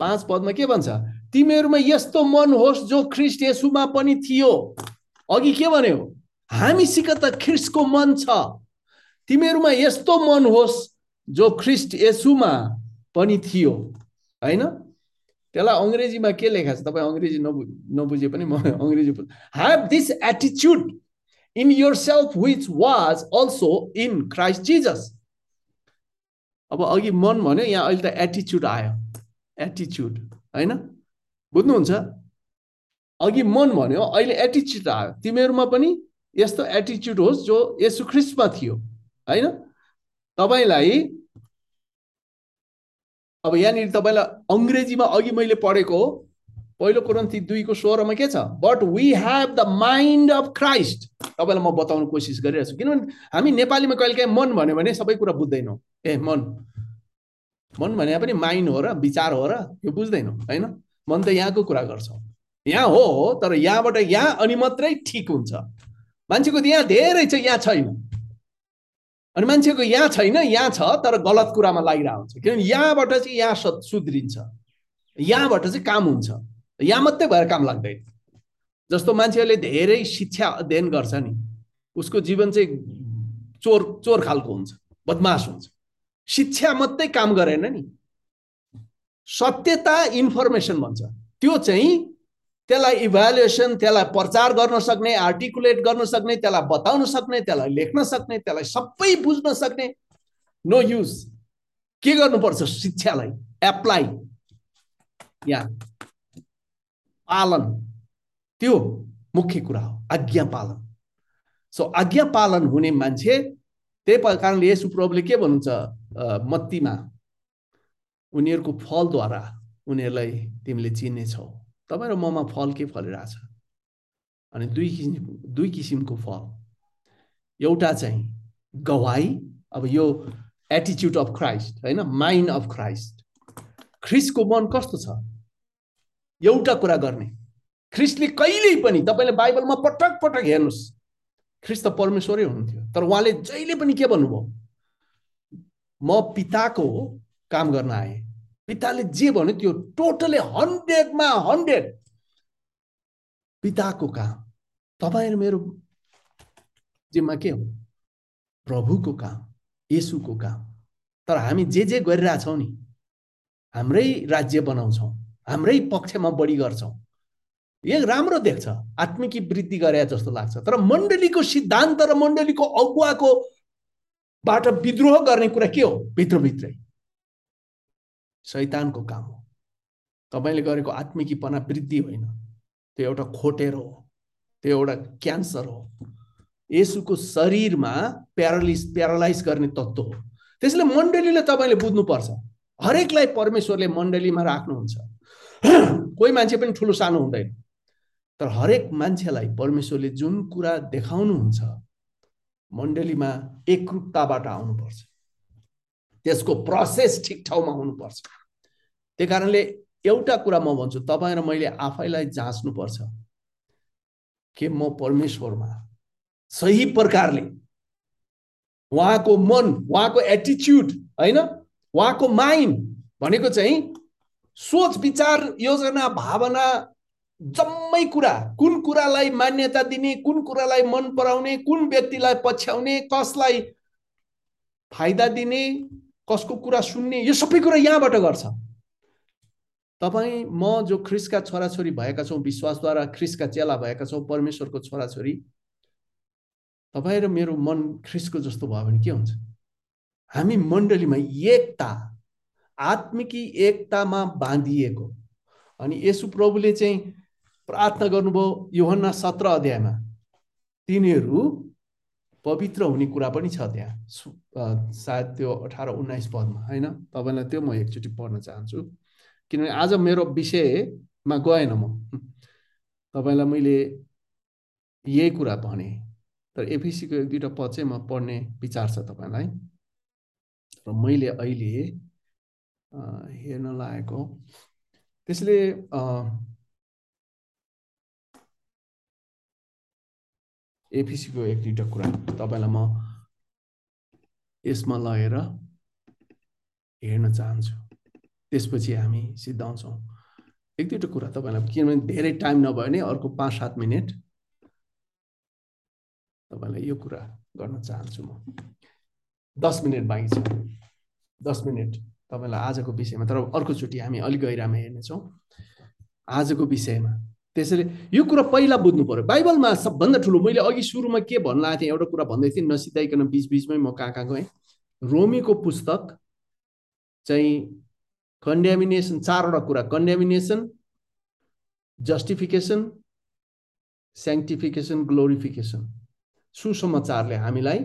पाँच पदमा के भन्छ? तिमीहरूमा यस्तो मन होस् जो ख्रिस्ट यसुमा पनि थियो। अघि के भन्यो? हामीसित त ख्रिस्टको मन छ। तिमीहरूमा यस्तो मन होस् जो ख्रिस्ट यसुमा पनि थियो। होइन? त्यसलाई अङ्ग्रेजीमा के लेखा छ? तपाईँ अङ्ग्रेजी नबु नबुझे पनि म अङ्ग्रेजी have this एटिच्युड in yourself which was also in Christ Jesus अब अघि मन भन्यो यहाँ अहिले त एटिच्युड आयो। एटिच्युड होइन? बुझ्नुहुन्छ? अघि मन भन्यो अहिले एटिच्युड आयो। तिमीहरूमा पनि यस्तो एटिच्युड होस् जो यसो ख्रिस्टमा थियो होइन? तपाईँलाई अब यहाँनिर तपाईँलाई अङ्ग्रेजीमा अघि मैले पढेको पहिलो कुरन्ती दुईको स्वरमा के छ? But we have the mind of Christ तपाईँलाई म बताउनु कोसिस गरिरहेको छु किनभने हामी नेपालीमा कहिले काहीँ मन भन्यो भने सबै कुरा बुझ्दैनौँ। ए मन। मन भने पनि माइन्ड हो र विचार हो र यो बुझ्दैनौँ होइन? मन त यहाँको कुरा गर्छौँ। यहाँ हो तर यहाँबाट यहाँ अनि मात्रै ठिक हुन्छ। मान्छेको यहाँ धेरै छ यहाँ छैन। अनि मान्छेको यहाँ छैन यहाँ छ तर गलत कुरामा लागिरहेको हुन्छ। किनभने यहाँबाट चाहिँ यहाँ सुध्रिन्छ। यहाँबाट चाहिँ काम हुन्छ। यहाँ मात्रै भएर काम लाग्दैन। जस्तो मान्छेहरूले धेरै शिक्षा अध्ययन गर्छ नि उसको जीवन चाहिँ चोर चोर खालको हुन्छ बदमास हुन्छ। शिक्षा मात्रै काम गरेन नि। सत्यता इन्फर्मेसन भन्छ। त्यो चाहिँ त्यसलाई इभ्यालुएसन त्यसलाई प्रचार गर्न सक्ने आर्टिकुलेट गर्न सक्ने त्यसलाई बताउन सक्ने त्यसलाई लेख्न सक्ने त्यसलाई सबै बुझ्न सक्ने। नो युज के गर्नुपर्छ शिक्षालाई? एप्लाई यहाँ पालन। त्यो मुख्य कुरा हो आज्ञा पालन। सो आज्ञा पालन हुने मान्छे त्यही कारणले यसो प्रभुले के भन्नुहुन्छ? मत्तीमा उनीहरूको फलद्वारा उनीहरूलाई तिमीले चिन्नेछौ। तपाईँ र ममा फल के फलिरहेछ? अनि दुई किसिम दुई किसिमको फल। एउटा चाहिँ गवाई अब यो एटिच्युड अफ क्राइस्ट होइन माइन्ड अफ क्राइस्ट ख्रिसको मन कस्तो छ? एउटा कुरा गर्ने। ख्रिस्टले कहिल्यै पनि तपाईँले बाइबलमा पटक पटक हेर्नुहोस् ख्रिस्ट परमेश्वरै हुनुहुन्थ्यो। तर उहाँले जहिले पनि के भन्नुभयो? म पिताको काम गर्न आएँ। पिताले जे भन्यो त्यो टोटली हन्ड्रेडमा हन्ड्रेड। पिताको काम। तपाईँ मेरो जिम्मा के हो? प्रभुको काम यसुको काम। तर हामी जे जे गरिरहेछौँ नि हाम्रै राज्य बनाउँछौँ। हाम्रै पक्षमा बढी गर्छौँ। यो राम्रो देख्छ। आत्मिकी वृद्धि गरे जस्तो लाग्छ। तर मण्डलीको सिद्धान्त र मण्डलीको अगुवाको बाट विद्रोह गर्ने कुरा के हो? भित्रभित्रै। शैतानको काम हो। तपाईँले गरेको आत्मिकीपना वृद्धि होइन। त्यो एउटा खोटेर हो। त्यो एउटा क्यान्सर हो। यसुको शरीरमा प्यारालिस प्यारालाइज गर्ने तत्त्व हो। त्यसले मण्डलीले तपाईँले बुझ्नुपर्छ। हरेकलाई परमेश्वरले मण्डलीमा राख्नुहुन्छ। कोही मान्छे पनि ठुलो सानो हुँदैन। तर हरेक मान्छेलाई परमेश्वरले जुन कुरा देखाउनुहुन्छ मण्डलीमा एकरूपताबाट आउनुपर्छ। त्यसको प्रोसेस ठिक ठाउँमा हुनुपर्छ। त्यही कारणले एउटा कुरा म भन्छु तपाईँ र मैले आफैलाई जाँच्नुपर्छ के म परमेश्वरमा सही प्रकारले उहाँको मन उहाँको एटिच्युड होइन? उहाँको माइन्ड भनेको चाहिँ सोच विचार योजना भावना जम्मै कुरा। कुन कुरालाई मान्यता दिने कुन कुरालाई मन पराउने कुन व्यक्तिलाई पछ्याउने कसलाई फाइदा दिने कसको कुरा सुन्ने यो सबै कुरा यहाँबाट गर्छ। तपाईँ म जो ख्रिसका छोराछोरी भएका छौँ विश्वासद्वारा ख्रिसका चेला भएका छौँ परमेश्वरको छोराछोरी तपाईँ र मेरो मन ख्रिसको जस्तो भयो भने के हुन्छ? हामी मण्डलीमा एकता आत्मिकी एकतामा बाँधिएको। अनि यसु प्रभुले चाहिँ प्रार्थना गर्नुभयो योहन्ना सत्र अध्यायमा तिनीहरू पवित्र हुने कुरा पनि छ त्यहाँ। सायद त्यो अठार उन्नाइस पदमा होइन? तपाईँलाई त्यो म एकचोटि पढ्न चाहन्छु। किनभने आज मेरो विषयमा गएन म। तपाईँलाई मैले यही कुरा भने। तर एफिसीको एक दुईवटा पद चाहिँ म पढ्ने विचार छ तपाईँलाई। र मैले अहिले हेर्न लागेको त्यसले एफिसीको एक दुईवटा कुरा तपाईँलाई म यसमा लगेर हेर्न चाहन्छु। त्यसपछि हामी सिद्धाउँछौँ एक दुईवटा कुरा तपाईँलाई किनभने धेरै टाइम नभयो भने अर्को पाँच सात मिनट तपाईँलाई यो कुरा गर्न चाहन्छु म। दस मिनट बाँकी छ। दस मिनट। तपाईँलाई आजको विषयमा तर अर्कोचोटि हामी अलिक गहिरामा हेर्नेछौँ। आजको विषयमा। त्यसैले यो कुरा पहिला बुझ्नु पऱ्यो बाइबलमा सबभन्दा ठुलो मैले अघि सुरुमा के भन्नु लागेको थिएँ एउटा कुरा भन्दै थिएँ नसिताइकन बिचबिचमै म कहाँ कहाँ गएँ। रोमीको पुस्तक चाहिँ कन्ड्यामिनेसन चारवटा कुरा। कन्ड्यामिनेसन जस्टिफिकेसन सेङ्टिफिकेसन ग्लोरिफिकेसन सुसमाचारले हामीलाई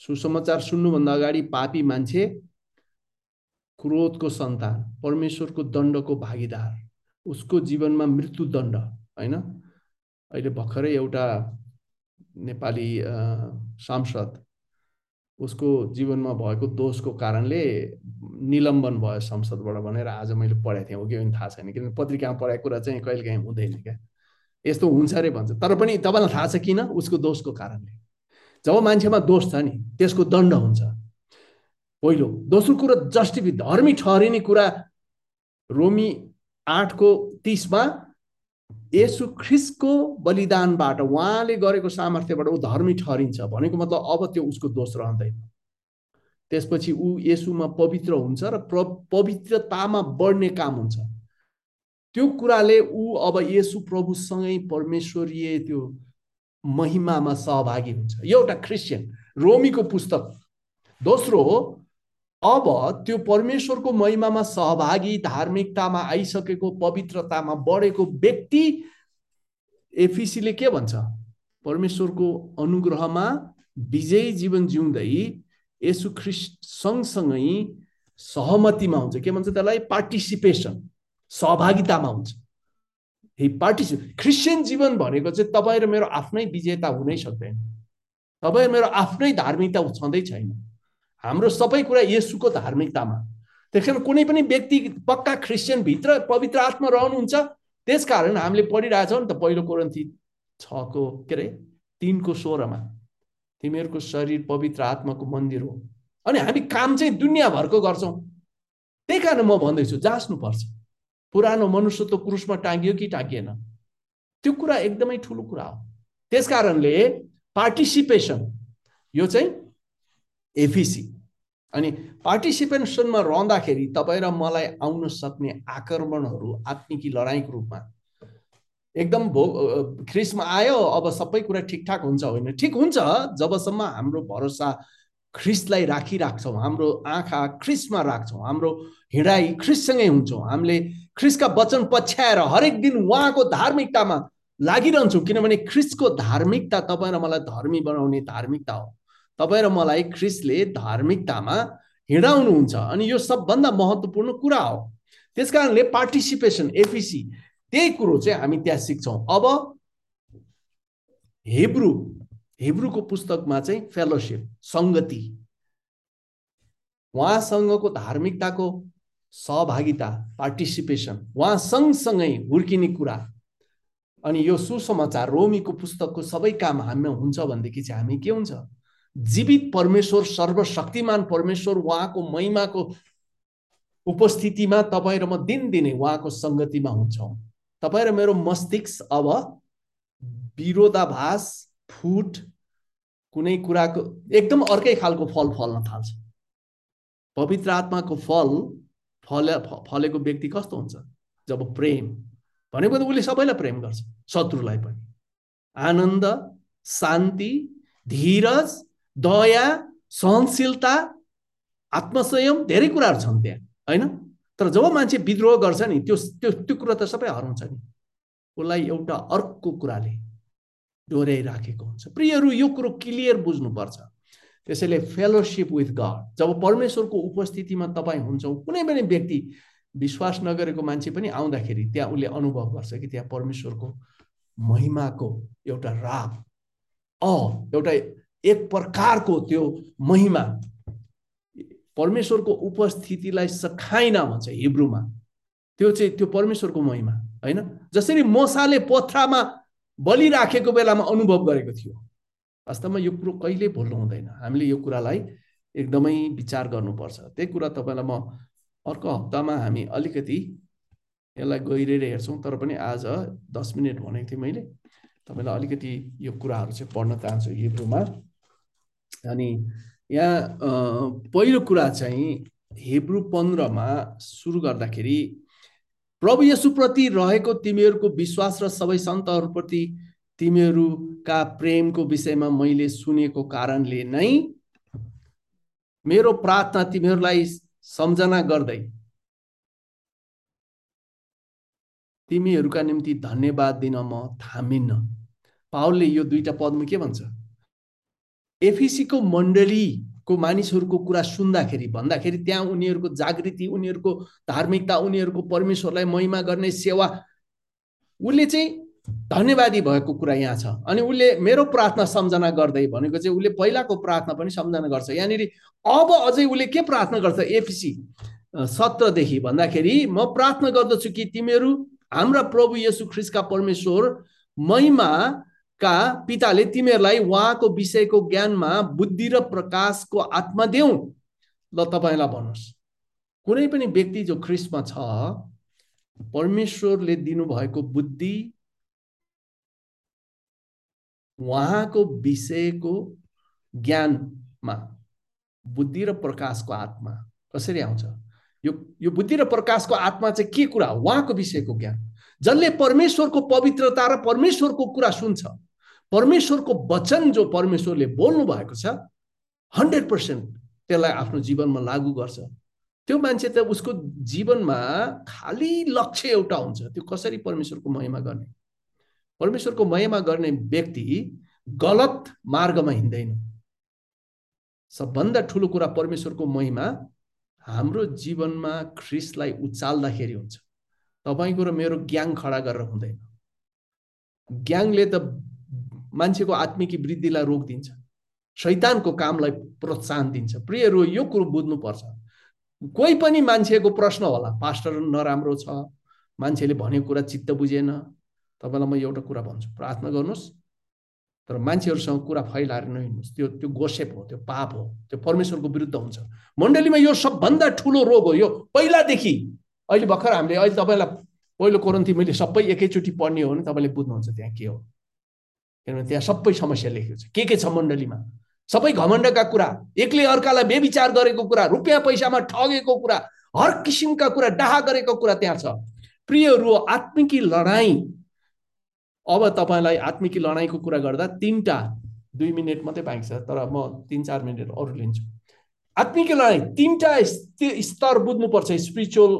सुसमाचार सुन्नुभन्दा अगाडि पापी मान्छे क्रोधको सन्तान परमेश्वरको दण्डको भागीदार उसको जीवनमा मृत्युदण्ड होइन? अहिले भर्खरै एउटा नेपाली सांसद उसको जीवनमा भएको दोषको कारणले निलम्बन भयो संसदबाट भनेर आज मैले पढाएको थिएँ हो कि? थाहा छैन किनभने पत्रिकामा पढाएको कुरा चाहिँ कहिलेकाहीँ हुँदैन क्या? यस्तो हुन्छ अरे भन्छ तर पनि तपाईँलाई थाहा छ किन? उसको दोषको कारणले। जब मान्छेमा दोष छ नि त्यसको दण्ड हुन्छ। पहिलो दोस्रो कुरो जस्टिफि धर्मी ठहरिने कुरा रोमी आठको तिसमा यसु ख्रिसको बलिदानबाट उहाँले गरेको सामर्थ्यबाट ऊ धर्मी ठहरिन्छ भनेको मतलब अब त्यो उसको दोष रहँदैन। त्यसपछि ऊ यसुमा पवित्र हुन्छ र प्र पवित्रतामा बढ्ने काम हुन्छ। त्यो कुराले ऊ अब यसु प्रभुसँगै परमेश्वरीय त्यो महिमामा सहभागी हुन्छ। एउटा क्रिस्चियन रोमीको पुस्तक दोस्रो अब त्यो परमेश्वरको महिमामा सहभागी धार्मिकतामा आइसकेको पवित्रतामा बढेको व्यक्ति एफिसीले के भन्छ? परमेश्वरको अनुग्रहमा विजयी जीवन जिउँदै यसु ख्रिस्ट सँगसँगै सहमतिमा हुन्छ। के भन्छ त्यसलाई? पार्टिसिपेसन सहभागितामा हुन्छ। हि पार्टिसिप क्रिस्चियन जीवन भनेको चाहिँ तपाईँ र मेरो आफ्नै विजेता हुनै सक्दैन। तपाईँ मेरो आफ्नै धार्मिकता छँदै छैन। हाम्रो सबै कुरा यसुको धार्मिकतामा। त्यस कारण कुनै पनि व्यक्ति पक्का क्रिस्चियनभित्र पवित्र आत्मा रहनुहुन्छ त्यस कारण हामीले पढिरहेछौँ नि त पहिलो कोरन्थी छको के अरे? तिनको सोह्रमा। तिमीहरूको शरीर पवित्र आत्माको मन्दिर हो। अनि हामी काम चाहिँ दुनियाँभरको गर्छौँ। त्यही कारण म भन्दैछु जाँच्नुपर्छ। पुरानो मनुष्यत्व क्रुसमा टाँगियो कि टाँगिएन? त्यो कुरा एकदमै ठुलो कुरा हो। त्यस कारणले पार्टिसिपेसन यो चाहिँ एफिसी अनि पार्टिसिपेसनमा रहँदाखेरि तपाईँ र मलाई आउन सक्ने आक्रमणहरू आत्मिकी लडाइँको रूपमा एकदम भो ख्रिसमा आयो अब सबै कुरा ठिकठाक हुन्छ होइन? ठिक हुन्छ जबसम्म हाम्रो भरोसा ख्रिसलाई राखिराख्छौँ हाम्रो आँखा ख्रिसमा राख्छौँ हाम्रो हिँडाइ ख्रिससँगै हुन्छौँ। हामीले ख्रिसका वचन पछ्याएर हरेक दिन उहाँको धार्मिकतामा लागिरहन्छौँ किनभने ख्रिसको धार्मिकता तपाईँ र मलाई धर्मी बनाउने धार्मिकता हो। तपाईँ र मलाई ख्रिसले धार्मिकतामा हिँडाउनुहुन्छ अनि यो सबभन्दा महत्त्वपूर्ण कुरा हो। त्यस कारणले पार्टिसिपेसन एफिसी त्यही कुरो चाहिँ हामी त्यहाँ सिक्छौँ। अब हेब्रु हेब्रुको पुस्तकमा चाहिँ फेलोसिप सङ्गति। उहाँसँगको धार्मिकताको सहभागिता पार्टिसिपेसन उहाँ सँगसँगै हुर्किने कुरा। अनि यो सुसमाचार रोमीको पुस्तकको सबै काम हामीमा हुन्छ भनेदेखि चाहिँ हामी के हुन्छ? जीवित परमेश्वर सर्वशक्तिमान परमेश्वर उहाँको महिमाको उपस्थितिमा तपाईँ र म दिनदिनै उहाँको सङ्गतिमा हुन्छौँ। तपाईँ र मेरो मस्तिष्क अब विरोधाभास फुट कुनै कुराको एकदम अर्कै खालको फल फल्न थाल्छ। पवित्र आत्माको फल फले फलेको व्यक्ति कस्तो हुन्छ? जब प्रेम। भनेको त उसले सबैलाई प्रेम गर्छ शत्रुलाई पनि। आनन्द शान्ति धीरज दया सहनशीलता आत्मसंयम धेरै कुराहरू छन् त्यहाँ होइन? तर जब मान्छे विद्रोह गर्छ नि त्यो त्यो त्यो कुरा त सबै हराउँछ नि। उसलाई एउटा अर्को कुराले डोर्याइराखेको हुन्छ। प्रियहरू यो कुरो क्लियर बुझ्नुपर्छ। त्यसैले फेलोसिप विथ गड जब परमेश्वरको उपस्थितिमा तपाईँ हुन्छौँ कुनै पनि व्यक्ति विश्वास नगरेको मान्छे पनि आउँदाखेरि त्यहाँ उसले अनुभव गर्छ कि त्यहाँ परमेश्वरको महिमाको एउटा राग अ एउटा एक प्रकारको त्यो महिमा। परमेश्वरको उपस्थितिलाई सखाइना भन्छ हिब्रूमा। त्यो चाहिँ त्यो परमेश्वरको महिमा होइन? जसरी मोसाले पोथ्रामा बलिराखेको बेलामा अनुभव गरेको थियो। वास्तवमा यो कुरो कहिले भुल्नु हुँदैन। हामीले यो कुरालाई एकदमै विचार गर्नुपर्छ। त्यही कुरा तपाईँलाई म अर्को हप्तामा हामी अलिकति यसलाई गहिरेर हेर्छौँ तर पनि आज दस मिनट भनेको थिएँ मैले। तपाईँलाई अलिकति यो कुराहरू चाहिँ पढ्न चाहन्छु हिब्रूमा अनि यहाँ पहिलो कुरा चाहिँ हेब्रु पन्ध्रमा सुरु गर्दाखेरि प्रभु यसुप्रति रहेको तिमीहरूको विश्वास र सबै सन्तहरूप्रति तिमीहरूका प्रेमको विषयमा मैले सुनेको कारणले नै मेरो प्रार्थना तिमीहरूलाई सम्झना गर्दै तिमीहरूका निम्ति धन्यवाद दिन म थामिन्न। पावलले यो दुईटा पदमा के भन्छ? एफिसीको मण्डलीको मानिसहरूको कुरा सुन्दाखेरि भन्दाखेरि त्यहाँ उनीहरूको जागृति उनीहरूको धार्मिकता उनीहरूको परमेश्वरलाई महिमा गर्ने सेवा उसले चाहिँ धन्यवादी भएको कुरा यहाँ छ। अनि उसले मेरो प्रार्थना सम्झना गर्दै भनेको चाहिँ उसले पहिलाको प्रार्थना पनि सम्झना गर्छ। यहाँनिर अब अझै उसले के प्रार्थना गर्छ? एफिसी सत्रदेखि भन्दाखेरि म प्रार्थना गर्दछु कि तिमीहरू हाम्रा प्रभु येसु ख्रिसका परमेश्वर महिमा का पिताले तिमीहरूलाई उहाँको विषयको ज्ञानमा बुद्धि र प्रकाशको आत्मा देऊ ल तपाईँलाई भन्नुहोस्। कुनै पनि व्यक्ति जो ख्रिस्टमा छ परमेश्वरले दिनुभएको बुद्धि उहाँको विषयको ज्ञानमा बुद्धि र प्रकाशको आत्मा कसरी आउँछ? यो यो बुद्धि र प्रकाशको आत्मा चाहिँ के कुरा हो? उहाँको विषयको ज्ञान। जसले परमेश्वरको पवित्रता र परमेश्वरको कुरा सुन्छ परमेश्वरको वचन जो परमेश्वरले बोल्नु भएको छ हन्ड्रेड पर्सेन्ट त्यसलाई आफ्नो जीवनमा लागू गर्छ। त्यो मान्छे त उसको जीवनमा खालि लक्ष्य एउटा हुन्छ त्यो कसरी परमेश्वरको महिमा गर्ने? परमेश्वरको महिमा गर्ने व्यक्ति गलत मार्गमा हिँड्दैन। सबभन्दा ठुलो कुरा परमेश्वरको महिमा हाम्रो जीवनमा ख्रिसलाई उचाल्दाखेरि हुन्छ। तपाईँको र मेरो ग्याङ खडा गरेर हुँदैन। ग्याङले त मान्छेको आत्मिकी वृद्धिलाई रोकिदिन्छ। शैतानको कामलाई प्रोत्साहन दिन्छ। प्रियहरू यो कुरो बुझ्नुपर्छ। कोही पनि मान्छेको प्रश्न होला पास्टर नराम्रो छ। मान्छेले भनेको कुरा चित्त बुझेन। तपाईँलाई म एउटा कुरा भन्छु। प्रार्थना गर्नुहोस्। तर मान्छेहरूसँग कुरा फैलाएर नहिँड्नुहोस् त्यो त्यो गोसेप हो त्यो पाप हो त्यो परमेश्वरको विरुद्ध हुन्छ। मण्डलीमा यो सबभन्दा ठुलो रोग हो यो पहिलादेखि। अहिले भर्खर हामीले अहिले तपाईँलाई पहिलो कोरन्ती मैले सबै एकैचोटि पढ्ने हो भने तपाईँले बुझ्नुहुन्छ त्यहाँ के हो। किनभने त्यहाँ सबै समस्या लेखेको छ। के के छ मण्डलीमा? सबै घमण्डका कुरा एकले अर्कालाई बेविचार गरेको कुरा रुपियाँ पैसामा ठगेको कुरा हर किसिमका कुरा डाहा गरेको कुरा त्यहाँ छ। प्रियहरू आत्मिकी लडाइँ अब तपाईँलाई आत्मिकी लडाइँको कुरा गर्दा तिनवटा दुई मिनट मात्रै बाँकी छ तर म तिन चार मिनट अरू लिन्छु। आत्मिकी लडाइँ तिनवटा स्तर बुझ्नुपर्छ स्पिरिचुअल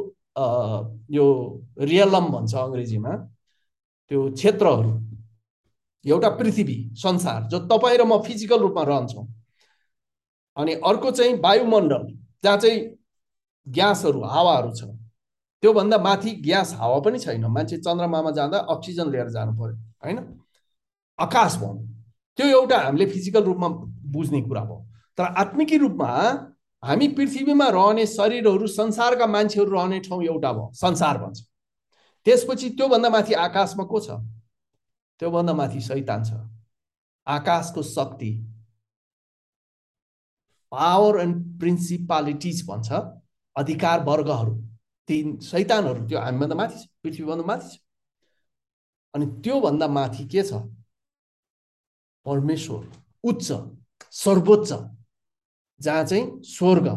यो रियलम भन्छ अङ्ग्रेजीमा त्यो क्षेत्रहरू। एउटा पृथ्वी संसार जो तपाईँ र म फिजिकल रूपमा रहन्छौँ। अनि अर्को चाहिँ वायुमण्डल जहाँ चाहिँ ग्यासहरू हावाहरू छ। त्योभन्दा माथि ग्यास हावा पनि छैन। मान्छे चन्द्रमामा जाँदा अक्सिजन लिएर जानु पर्यो होइन? आकाश भनौँ त्यो एउटा हामीले फिजिकल रूपमा बुझ्ने कुरा भयो। तर आत्मिकी रूपमा हामी पृथ्वीमा रहने शरीरहरू संसारका मान्छेहरू रहने ठाउँ एउटा भयो। संसार भन्छ। त्यसपछि त्योभन्दा माथि आकाशमा को छ? त्योभन्दा माथि सैतान छ। आकाशको शक्ति पावर एन्ड प्रिन्सिपालिटिज भन्छ। अधिकार वर्गहरू। तिन सैतानहरू त्यो हामीभन्दा माथि छ पृथ्वीभन्दा माथि छ अनि त्योभन्दा माथि के छ परमेश्वर उच्च सर्वोच्च जहाँ चाहिँ स्वर्ग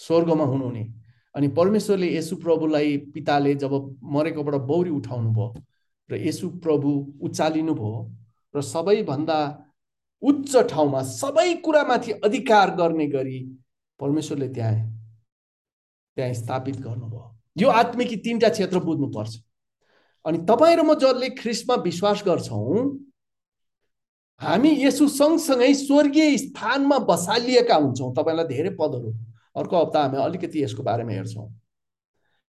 स्वर्गमा हुनुहुने अनि परमेश्वरले यसु प्रभुलाई पिताले जब मरेकोबाट बौरी उठाउनु भयो र यसु प्रभु उचालिनु भयो र सबैभन्दा उच्च ठाउँमा सबै कुरामाथि अधिकार गर्ने गरी परमेश्वरले त्यहाँ त्यहाँ स्थापित गर्नुभयो यो आत्मिकी तिनवटा क्षेत्र बुझ्नुपर्छ। अनि तपाईँ र म जसले ख्रिस्टमा विश्वास गर्छौँ हामी यसो सँगसँगै स्वर्गीय स्थानमा बसालिएका हुन्छौँ। तपाईँलाई धेरै पदहरू अर्को हप्ता हामी अलिकति यसको बारेमा हेर्छौँ।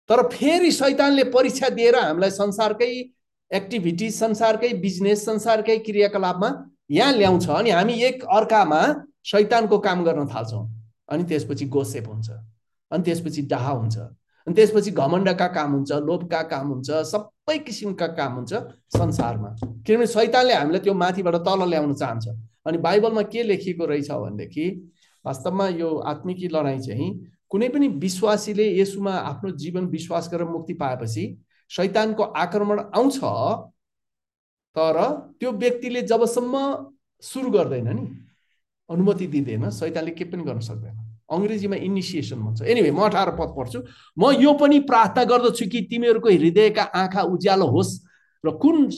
तर फेरि सैतानले परीक्षा दिएर हामीलाई संसारकै एक्टिभिटी संसारकै बिजनेस संसारकै क्रियाकलापमा यहाँ ल्याउँछ अनि हामी एक अर्कामा शैतानको काम गर्न थाल्छौँ। अनि त्यसपछि गोसेप हुन्छ अनि त्यसपछि डाहा हुन्छ। अनि त्यसपछि घमण्डका काम हुन्छ लोभका काम हुन्छ सबै किसिमका काम हुन्छ संसारमा। किनभने शैतानले हामीलाई त्यो माथिबाट तल ल्याउन चाहन्छ। अनि बाइबलमा के लेखिएको रहेछ भनेदेखि वास्तवमा यो आत्मिकी लडाइँ चाहिँ कुनै पनि विश्वासीले यसुमा आफ्नो जीवन विश्वास गरेर मुक्ति पाएपछि शैतानको आक्रमण आउँछ तर त्यो व्यक्तिले जबसम्म सुरु गर्दैन नि अनुमति दिँदैन शैतानले के पनि गर्न सक्दैन। अङ्ग्रेजीमा इनिसिएसन भन्छ। एनिवे म अठार पद पढ्छु। म यो पनि प्रार्थना गर्दछु कि तिमीहरूको हृदयका आँखा उज्यालो होस् र कुन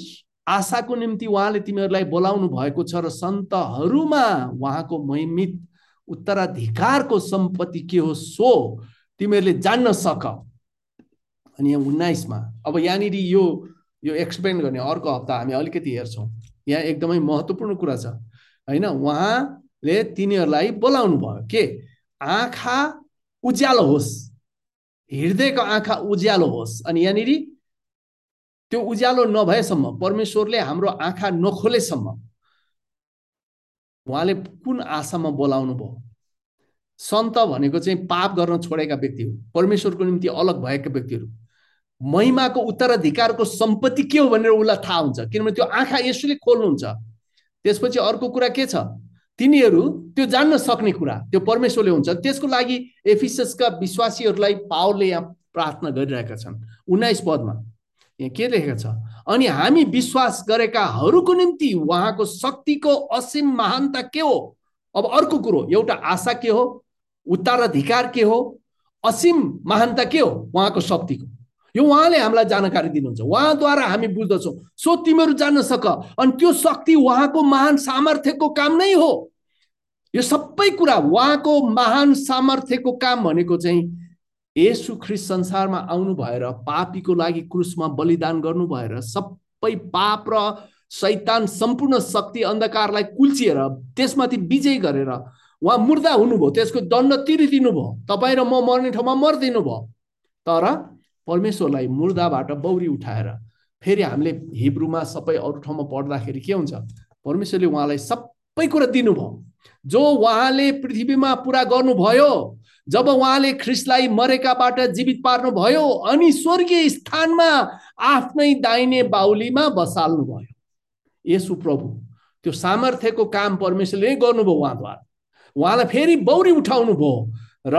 आशाको निम्ति उहाँले तिमीहरूलाई बोलाउनु भएको छ र सन्तहरूमा उहाँको महिमित उत्तराधिकारको सम्पत्ति के हो सो तिमीहरूले जान्न सक। अनि यहाँ उन्नाइसमा अब यहाँनिर यो यो एक्सप्लेन गर्ने अर्को हप्ता हामी अलिकति हेर्छौँ। यहाँ एकदमै महत्त्वपूर्ण कुरा छ। होइन उहाँले तिनीहरूलाई बोलाउनु भयो। के? आँखा उज्यालो होस्। हृदयको आँखा उज्यालो होस्। अनि यहाँनिर त्यो उज्यालो नभएसम्म परमेश्वरले हाम्रो आँखा नखोलेसम्म उहाँले कुन आशामा बोलाउनु भयो? सन्त भनेको चाहिँ पाप गर्न छोडेका व्यक्ति हो। परमेश्वरको निम्ति अलग भएका व्यक्तिहरू। महिमाको उत्तराधिकारको सम्पत्ति के हो भनेर उसलाई थाहा हुन्छ। किनभने त्यो आँखा यसोले खोल्नुहुन्छ। त्यसपछि अर्को कुरा के छ? तिनीहरू त्यो जान्न सक्ने कुरा त्यो परमेश्वरले हुन्छ। त्यसको लागि एफिसका विश्वासीहरूलाई पावरले यहाँ प्रार्थना गरिरहेका छन्। उन्नाइस पदमा यहाँ के लेखेको छ? अनि हामी विश्वास गरेकाहरूको निम्ति उहाँको शक्तिको असीम महानता के हो? अब अर्को कुरो एउटा आशा के हो? उत्तराधिकार के हो? असीम महानता के हो? उहाँको शक्तिको। यो उहाँले हामीलाई जानकारी दिनुहुन्छ। उहाँद्वारा हामी बुझ्दछौँ। सो तिमीहरू जान्न सक। अनि त्यो शक्ति उहाँको महान सामर्थ्यको काम नै हो। यो सबै कुरा उहाँको महान सामर्थ्यको काम भनेको चाहिँ यसु ख्रिस संसारमा आउनु भएर पापीको लागि क्रुसमा बलिदान गर्नु भएर सबै पाप र सैतान सम्पूर्ण शक्ति अन्धकारलाई कुल्चिएर त्यसमाथि विजय गरेर उहाँ मुर्दा हुनुभयो। त्यसको दण्ड तिरिदिनु भयो तपाईँ र म मर्ने ठाउँमा मरिदिनु भयो तर परमेश्वरलाई मुर्दाबाट बौरी उठाएर फेरि हामीले हिब्रूमा सबै अरू ठाउँमा पढ्दाखेरि के हुन्छ? परमेश्वरले उहाँलाई सबै कुरा दिनुभयो। जो उहाँले पृथ्वीमा पुरा गर्नुभयो जब उहाँले ख्रिस्टलाई मरेकाबाट जीवित पार्नुभयो अनि स्वर्गीय स्थानमा आफ्नै दाहिने बाहुलीमा बसाल्नु भयो यसु प्रभु त्यो सामर्थ्यको काम परमेश्वरले गर्नुभयो उहाँद्वारा। उहाँलाई फेरि बौरी उठाउनु भयो र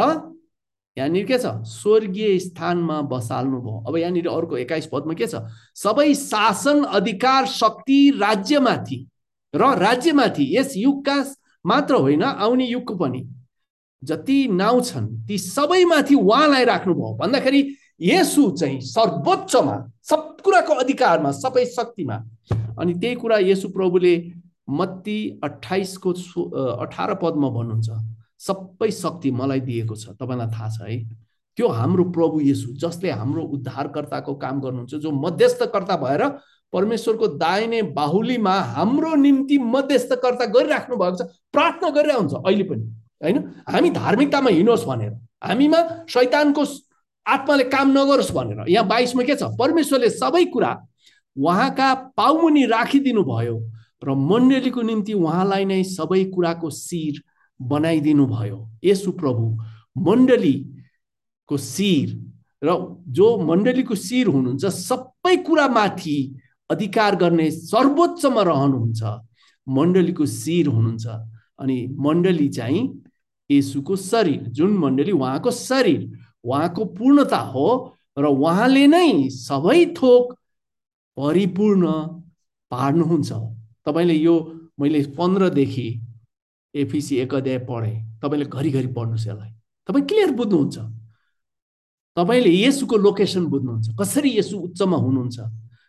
यहाँनिर के छ? स्वर्गीय स्थानमा बसाल्नु भयो अब यहाँनिर अर्को एक्काइस पदमा के छ? सबै शासन अधिकार शक्ति राज्यमाथि र राज्यमाथि यस युगका मात्र होइन आउने युगको पनि जति नाउँ छन् ती सबैमाथि उहाँलाई राख्नुभयो। भन्दाखेरि यसु चाहिँ सर्वोच्चमा सब कुराको अधिकारमा सबै शक्तिमा। अनि त्यही कुरा यसु प्रभुले मत्ती अठाइसको अठार पदमा भन्नुहुन्छ। सबै शक्ति मलाई दिएको छ। तपाईँलाई थाहा छ है? त्यो हाम्रो प्रभु येसु जसले हाम्रो उद्धारकर्ताको काम गर्नुहुन्छ जो मध्यस्थकर्ता भएर परमेश्वरको दाहिने बाहुलीमा हाम्रो निम्ति मध्यस्थकर्ता गरिराख्नु भएको छ प्रार्थना गरिरहेको हुन्छ अहिले पनि होइन? हामी धार्मिकतामा हिँडोस् भनेर हामीमा शैतानको आत्माले काम नगरोस् भनेर। यहाँ बाइसमा के छ? परमेश्वरले सबै कुरा उहाँका पाउमुनि राखिदिनु भयो र मण्डलीको निम्ति उहाँलाई नै सबै कुराको शिर बनाइदिनु भयो। यसु प्रभु मण्डलीको शिर र जो मण्डलीको शिर हुनुहुन्छ सबै कुरामाथि अधिकार गर्ने सर्वोच्चमा रहनुहुन्छ। मण्डलीको शिर हुनुहुन्छ अनि मण्डली चाहिँ यसुको शरीर जुन मण्डली उहाँको शरीर उहाँको पूर्णता हो र उहाँले नै सबै थोक परिपूर्ण पार्नुहुन्छ। तपाईँले यो मैले पन्ध्रदेखि एफिसी एक अध्याय पढेँ। तपाईँले घरिघरि पढ्नुहोस् यसलाई। तपाईँ क्लियर बुझ्नुहुन्छ? तपाईँले यसुको लोकेसन बुझ्नुहुन्छ। कसरी यसु उच्चमा हुनुहुन्छ?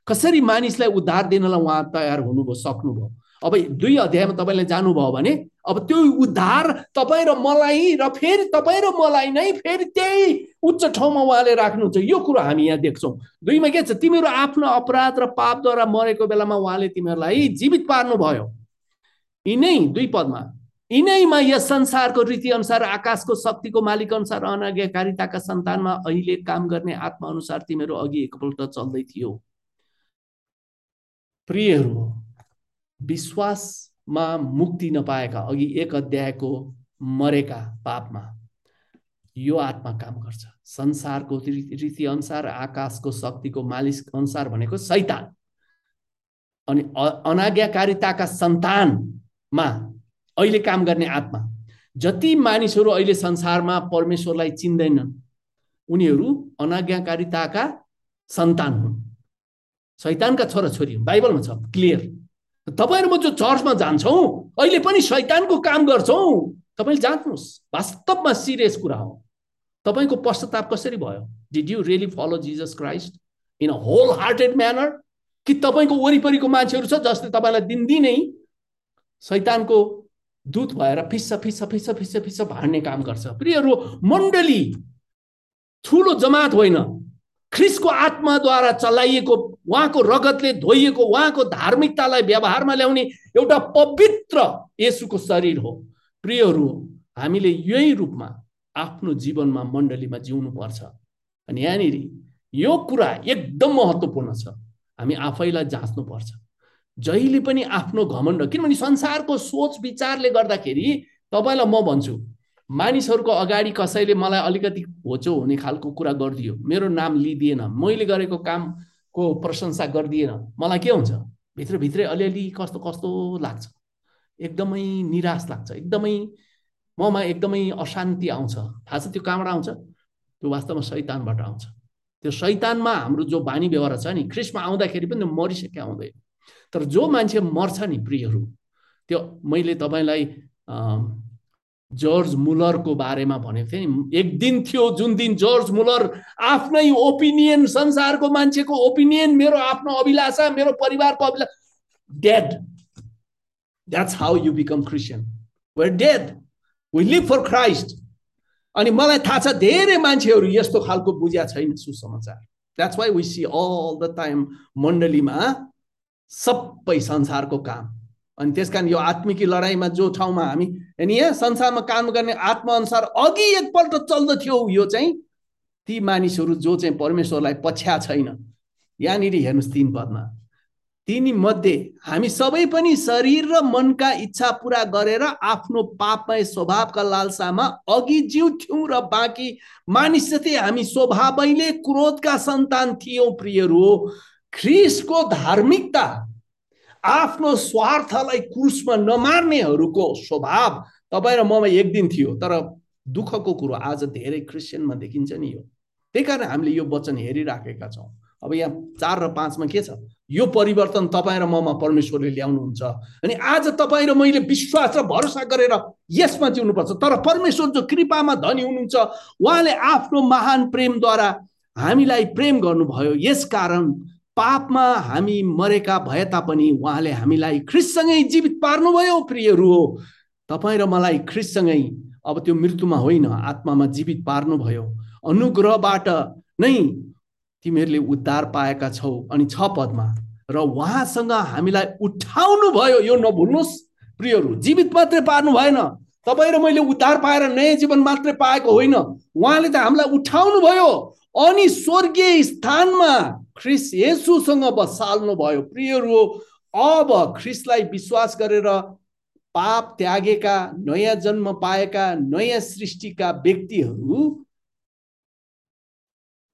कसरी मानिसलाई उद्धार दिनलाई उहाँ तयार हुनुभयो सक्नुभयो? अब दुई अध्यायमा तपाईँले जानुभयो भने अब त्यो उद्धार तपाईँ र मलाई र फेरि तपाईँ र मलाई नै फेरि त्यही उच्च ठाउँमा उहाँले राख्नुहुन्छ। यो कुरो हामी यहाँ देख्छौँ। दुईमा के छ? तिमीहरू आफ्नो अपराध र पापद्वारा मरेको बेलामा उहाँले तिमीहरूलाई जीवित पार्नुभयो। यिनै दुई पदमा यिनैमा यस संसारको रीति अनुसार आकाशको शक्तिको मालिक अनुसार अनाज्ञाकारिताका सन्तानमा अहिले काम गर्ने आत्मा अनुसार तिमीहरू अघि एकपल्ट चल्दै थियो। प्रियहरू विश्वासमा मुक्ति नपाएका अघि एक अध्यायको मरेका पापमा यो आत्मा काम गर्छ। संसारको रीति अनुसार आकाशको शक्तिको मालिक अनुसार भनेको सैतान। अनि अनाज्ञाकारिताका सन्तानमा अहिले काम गर्ने आत्मा। जति मानिसहरू अहिले संसारमा परमेश्वरलाई चिन्दैनन् उनीहरू अनाज्ञाकारिताका सन्तान हुन्। शैतानका छोराछोरी हुन्। बाइबलमा छ क्लियर। तपाईँहरू म जो चर्चमा जान्छौँ अहिले पनि शैतानको काम गर्छौँ। तपाईँले जान्नुहोस् वास्तवमा सिरियस कुरा हो। तपाईँको पश्चाताप कसरी भयो? Did you really follow Jesus Christ in a wholehearted manner कि तपाईँको वरिपरिको मान्छेहरू छ जसले तपाईँलाई दिनदिनै शैतानको दूत भएर फिस्स फिस्स फिस्स फिस्स फिस्स भाँड्ने काम गर्छ। प्रियहरू मण्डली ठुलो जमात होइन। ख्रिसको आत्माद्वारा चलाइएको उहाँको रगतले धोइएको उहाँको धार्मिकतालाई व्यवहारमा ल्याउने एउटा पवित्र यसुको शरीर हो। प्रियहरू हामीले यही रूपमा आफ्नो जीवनमा मण्डलीमा जिउनु पर्छ अनि यहाँनिर यो कुरा एकदम महत्त्वपूर्ण छ। हामी आफैलाई जाँच्नुपर्छ। जहिले पनि आफ्नो घमण्ड किनभने संसारको सोच विचारले गर्दाखेरि तपाईँलाई म भन्छु मानिसहरूको अगाडि कसैले मलाई अलिकति होचो हुने खालको कुरा गरिदियो मेरो नाम लिइदिएन मैले गरेको कामको प्रशंसा गरिदिएन मलाई के हुन्छ? भित्रभित्रै अलिअलि कस्तो कस्तो लाग्छ। एकदमै निराश लाग्छ एकदमै ममा एकदमै अशान्ति आउँछ। थाहा छ त्यो कहाँबाट आउँछ? त्यो वास्तवमा शैतानबाट आउँछ। त्यो शैतानमा हाम्रो जो बानी व्यवहार छ नि ख्रिस्टमा आउँदाखेरि पनि मरिसक्यो आउँदैन। तर जो मान्छे मर्छ नि प्रियहरू त्यो मैले तपाईँलाई जर्ज मुलरको बारेमा भनेको थिएँ नि एक दिन थियो जुन दिन जर्ज मुलर आफ्नै ओपिनियन संसारको मान्छेको ओपिनियन मेरो आफ्नो अभिलाषा मेरो परिवारको अभिलाषा dead that's how you become Christian we're dead we live for Christ अनि मलाई थाहा छ धेरै मान्छेहरू यस्तो खालको बुझ्या छैन सुसमाचार. That's why we see all the time मण्डलीमा सबै संसारको काम। अनि त्यस कारण यो आत्मिकी लडाइँमा जो ठाउँमा हामी अनि यहाँ संसारमा काम गर्ने आत्माअनुसार अघि एकपल्ट चल्दथ्यो यो चाहिँ ती मानिसहरू जो चाहिँ परमेश्वरलाई पछ्या छैन। यहाँनिर हेर्नुहोस् तिन पदमा। तिनी मध्ये हामी सबै पनि शरीर र मनका इच्छा पुरा गरेर आफ्नो पापमय स्वभावका लालसामा अघि जिउथ्यौँ र बाँकी मानिस जति हामी स्वभावैले क्रोधका सन्तान थियौँ प्रियहरू। ख्रिसको धार्मिकता आफ्नो स्वार्थलाई क्रुसमा नमार्नेहरूको स्वभाव तपाईँ र ममा एक दिन थियो तर दुःखको कुरो आज धेरै क्रिस्चियनमा देखिन्छ नि यो। त्यही कारण हामीले यो वचन हेरिराखेका छौँ। अब यहाँ चार र पाँचमा के छ? यो परिवर्तन तपाईँ र ममा परमेश्वरले ल्याउनुहुन्छ। अनि आज तपाईँ र मैले विश्वास र भरोसा गरेर यसमा जिउनुपर्छ। तर परमेश्वर जो कृपामा धनी हुनुहुन्छ उहाँले आफ्नो महान प्रेमद्वारा हामीलाई प्रेम गर्नुभयो। यस कारण पापमा हामी मरेका भए तापनि उहाँले हामीलाई ख्रिससँगै जीवित पार्नुभयो प्रियहरू हो तपाईँ र मलाई ख्रिससँगै अब त्यो मृत्युमा होइन आत्मामा जीवित पार्नुभयो। अनुग्रहबाट नै तिमीहरूले उद्धार पाएका छौ अनि छ पदमा। र उहाँसँग हामीलाई उठाउनु भयो यो नभुल्नुहोस् प्रियहरू जीवित मात्रै पार्नु भएन। तपाईँ र मैले उद्धार पाएर नयाँ जीवन मात्रै पाएको होइन। उहाँले त हामीलाई उठाउनु भयो अनि स्वर्गीय स्थानमा ख्रिस येसुसँग बसाल्नु भयो। प्रियहरू अब ख्रिसलाई विश्वास गरेर पाप त्यागेका नयाँ जन्म पाएका नयाँ सृष्टिका व्यक्तिहरू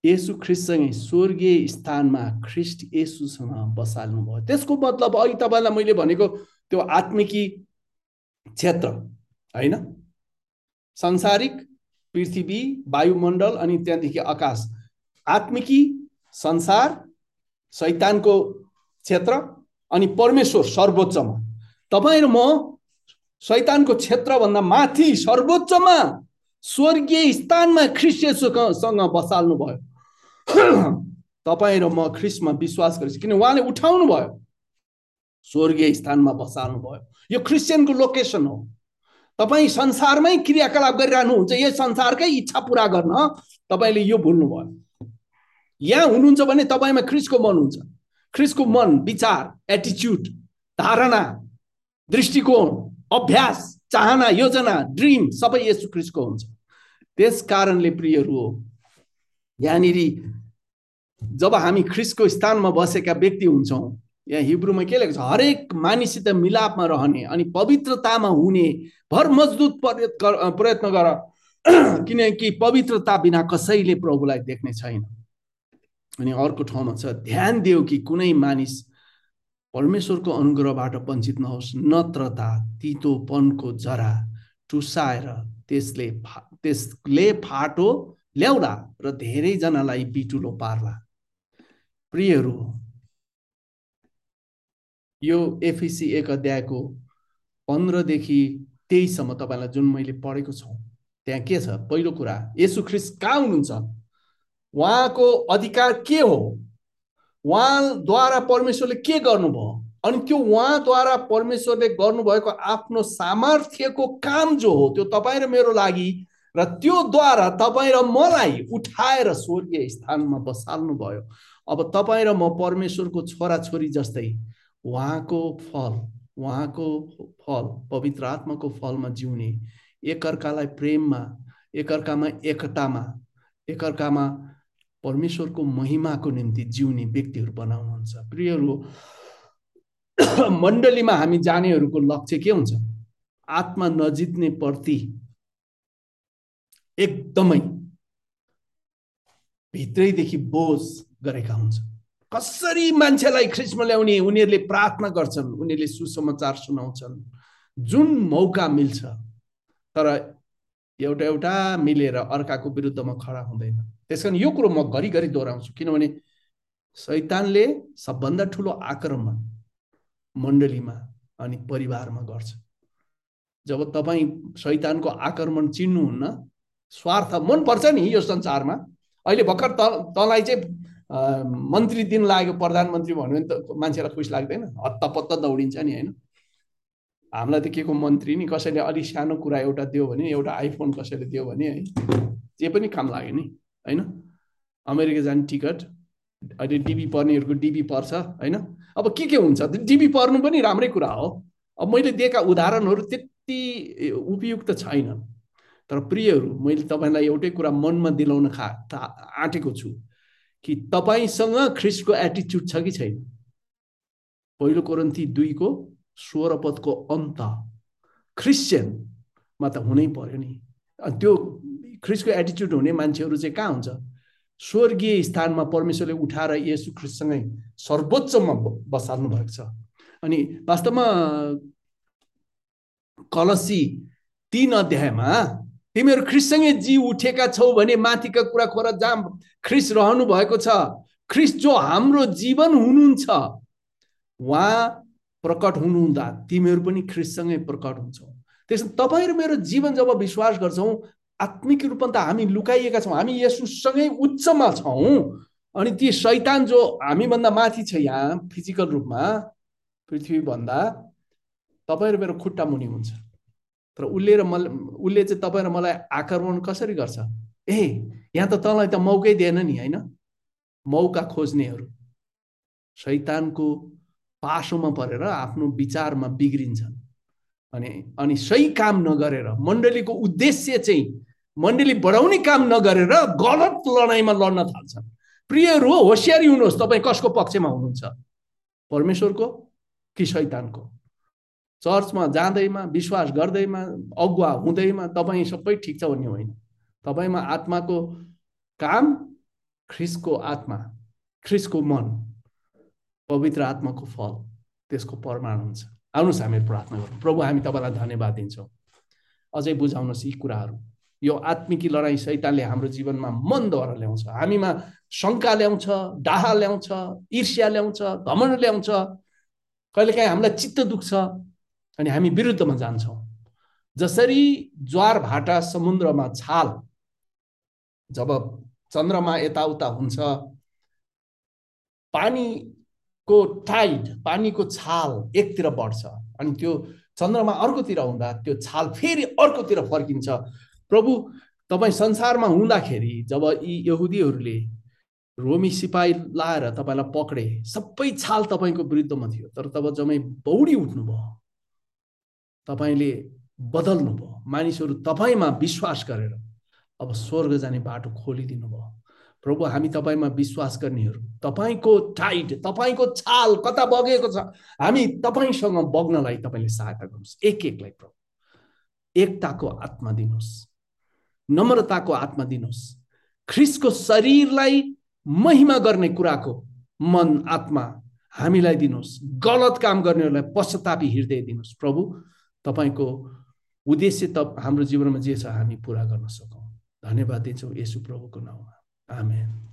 यसु ख्रिस्टसँगै स्वर्गीय स्थानमा ख्रिस्ट यसुसँग बसाल्नु भयो। त्यसको मतलब अघि तपाईँलाई मैले भनेको त्यो आत्मिकी क्षेत्र होइन? संसारिक पृथ्वी वायुमण्डल अनि त्यहाँदेखि आकाश। आत्मिकी संसार सैतानको क्षेत्र अनि परमेश्वर सर्वोच्चमा। तपाईँ र म सैतानको क्षेत्रभन्दा माथि सर्वोच्चमा स्वर्गीय स्थानमा ख्रिस्टसँग बसाल्नु भयो तपाईँ र म ख्रिस्टमा विश्वास गरेपछि किन उहाँले उठाउनु भयो स्वर्गीय स्थानमा बसाल्नु भयो यो क्रिस्चियनको लोकेसन हो। तपाईँ संसारमै क्रियाकलाप गरिरहनुहुन्छ यो संसारकै इच्छा पुरा गर्न तपाईँले यो भुल्नुभयो। यहाँ हुनुहुन्छ भने तपाईँमा ख्रिसको मन हुन्छ। ख्रिसको मन विचार एटिच्युड धारणा दृष्टिकोण अभ्यास चाहना योजना ड्रिम सबै यसो ख्रिसको हुन्छ। त्यस कारणले प्रियहरू हो यहाँनिर जब हामी ख्रिसको स्थानमा बसेका व्यक्ति हुन्छौँ यहाँ हिब्रूमा के लेख्छ हरेक मानिससित मिलापमा रहने अनि पवित्रतामा हुने भर मजबुत प्रयत्न गर। (clears throat) किनकि पवित्रता बिना कसैले प्रभुलाई देख्ने छैन। अनि अर्को ठाउँमा छ ध्यान देऊ कि कुनै मानिस परमेश्वरको अनुग्रहबाट वञ्चित नहोस् नत्रता तितोपनको जरा टुसाएर त्यसले फा त्यसले फाटो ल्याउला र धेरैजनालाई बिटुलो पार्ला. प्रियहरू यो एफिसी एक अध्यायको पन्ध्रदेखि तेइससम्म तपाईँलाई जुन मैले पढेको छु त्यहाँ के छ? पहिलो कुरा यसु ख्रिस कहाँ हुनुहुन्छ? उहाँको अधिकार के हो? उहाँद्वारा परमेश्वरले के गर्नुभयो? अनि त्यो उहाँद्वारा परमेश्वरले गर्नुभएको आफ्नो सामर्थ्यको काम जो हो त्यो तपाईँ र मेरो लागि र त्यो द्वारा तपाईँ र मलाई उठाएर स्वर्गीय स्थानमा बसाल्नु भयो अब तपाईँ र म परमेश्वरको छोराछोरी जस्तै उहाँको फल उहाँको फल पवित्र आत्माको फलमा जिउने एकअर्कालाई प्रेममा एकअर्कामा एकतामा एकअर्कामा परमेश्वरको महिमाको निम्ति जिउने व्यक्तिहरू बनाउनुहुन्छ। प्रियहरू (clears throat) मण्डलीमा हामी जानेहरूको लक्ष्य के हुन्छ? आत्मा नजित्ने प्रति एकदमै भित्रैदेखि बोझ गरेका हुन्छ। कसरी मान्छेलाई ख्रिस्म ल्याउने उनीहरूले प्रार्थना गर्छन् उनीहरूले सुसमाचार सुनाउँछन् जुन मौका मिल्छ तर एउटा एउटा मिलेर अर्काको विरुद्धमा खडा हुँदैन। त्यस कारण यो कुरो म घरिघरि दोहोऱ्याउँछु किनभने सैतानले सबभन्दा ठुलो आक्रमण मण्डलीमा अनि परिवारमा गर्छ। जब तपाईँ शैतानको आक्रमण चिन्नुहुन्न स्वार्थ मनपर्छ नि यो संसारमा। अहिले भर्खर त तँलाई चाहिँ मन्त्री दिन लाग्यो प्रधानमन्त्री भन्यो भने त मान्छेलाई खुसी लाग्दैन। हत्तपत्त दौडिन्छ नि होइन? हामीलाई त के को मन्त्री नि? कसैले अलिक सानो कुरा एउटा दियो भने एउटा आइफोन कसैले दियो भने है? जे पनि काम लाग्यो नि। होइन? अमेरिका जाने टिकट अहिले डिबी पर्नेहरूको डिबी पर्छ होइन? अब के के हुन्छ? डिबी पर्नु पनि राम्रै कुरा हो। अब मैले दिएका उदाहरणहरू त्यति उपयुक्त छैन। तर प्रियहरू मैले तपाईँलाई एउटै कुरा मनमा दिलाउन खा आँटेको छु कि तपाईँसँग ख्रिस्टको एटिच्युड छ कि छैन? पहिलो कोरन्ती दुईको स्वर पदको अन्त। क्रिस्चियनमा त हुनै पर्यो नि। त्यो ख्रिस्टको एटिच्युड हुने मान्छेहरू चाहिँ कहाँ हुन्छ? स्वर्गीय स्थानमा परमेश्वरले उठाएर यसु ख्रिस्टसँगै सर्वोच्चमा बसाल्नु भएको छ। अनि वास्तवमा कलसी तिन अध्यायमा तिमीहरू ख्रिससँगै जी उठेका छौ भने माथिका कुरा खोर जहाँ ख्रिस रहनु भएको छ ख्रिस जो हाम्रो जीवन हुनुहुन्छ उहाँ प्रकट हुनुहुँदा तिमीहरू पनि ख्रिससँगै प्रकट हुन्छौ। त्यस तपाईँ र मेरो जीवन जब विश्वास गर्छौँ आत्मिक रूपमा त हामी लुकाइएका छौँ। हामी यसुसँगै उच्चमा छौँ। अनि ती शैतान जो हामीभन्दा माथि छ यहाँ फिजिकल रूपमा पृथ्वीभन्दा तपाईँ र मेरो खुट्टा मुनि हुन्छ। तर उसले र मलाई उसले चाहिँ तपाईँ र मलाई आक्रमण कसरी गर्छ? ए यहाँ त तँलाई त मौकै दिएन नि होइन? मौका खोज्नेहरू। शैतानको पासोमा परेर आफ्नो विचारमा बिग्रिन्छन्। अनि अनि सही काम नगरेर मण्डलीको उद्देश्य चाहिँ मण्डली बढाउने काम नगरेर गलत लडाइँमा लड्न थाल्छन्। प्रियहरू होसियारी हुनुहोस् तपाईँ कसको पक्षमा हुनुहुन्छ? परमेश्वरको कि शैतानको? चर्चमा जाँदैमा विश्वास गर्दैमा अगुवा हुँदैमा तपाईँ सबै ठिक छ भन्ने होइन। तपाईँमा आत्माको काम ख्रिसको आत्मा ख्रिसको मन पवित्र आत्माको फल त्यसको प्रमाण हुन्छ। आउनुहोस् हामी प्रार्थना गरौँ। प्रभु हामी तपाईँलाई धन्यवाद दिन्छौँ। अझै बुझाउनुहोस् यी कुराहरू। यो आत्मिकी लडाइँ सैतानले हाम्रो जीवनमा मनद्वारा ल्याउँछ। हामीमा शङ्का ल्याउँछ डाहा ल्याउँछ ईर्ष्या ल्याउँछ घमण्ड ल्याउँछ। कहिलेकाहीँ हामीलाई चित्त दुख्छ अनि हामी विरुद्धमा जान्छौँ। जसरी ज्वार भाटा समुद्रमा छाल जब चन्द्रमा यताउता हुन्छ पानीको टाइड पानीको छाल एकतिर बढ्छ अनि त्यो चन्द्रमा अर्कोतिर हुँदा त्यो छाल फेरि अर्कोतिर फर्किन्छ। प्रभु तपाईँ संसारमा हुँदाखेरि जब यी यहुदीहरूले रोमी सिपाही लाएर तपाईँलाई पक्रे सबै छाल तपाईँको विरुद्धमा थियो। तर तब जमै बौडी उठ्नुभयो। तपाईँले बदल्नु भयो मानिसहरू तपाईँमा विश्वास गरेर अब स्वर्ग जाने बाटो खोलिदिनु भयो प्रभु हामी तपाईँमा विश्वास गर्नेहरू तपाईँको टाइट तपाईँको छाल कता बगेको छ हामी तपाईँसँग बग्नलाई तपाईँले सहायता गर्नुहोस्। एक एकलाई प्रभु एकताको आत्मा दिनुहोस्। नम्रताको आत्मा दिनुहोस्। ख्रिसको शरीरलाई महिमा गर्ने कुराको मन आत्मा हामीलाई दिनुहोस्। गलत काम गर्नेहरूलाई पश्चातापी हृदय दिनुहोस्। प्रभु तपाईँको उद्देश्य त हाम्रो जीवनमा जे छ हामी पुरा गर्न सकौँ। धन्यवाद दिन्छौँ यसु प्रभुको नाउँमा। आमेन।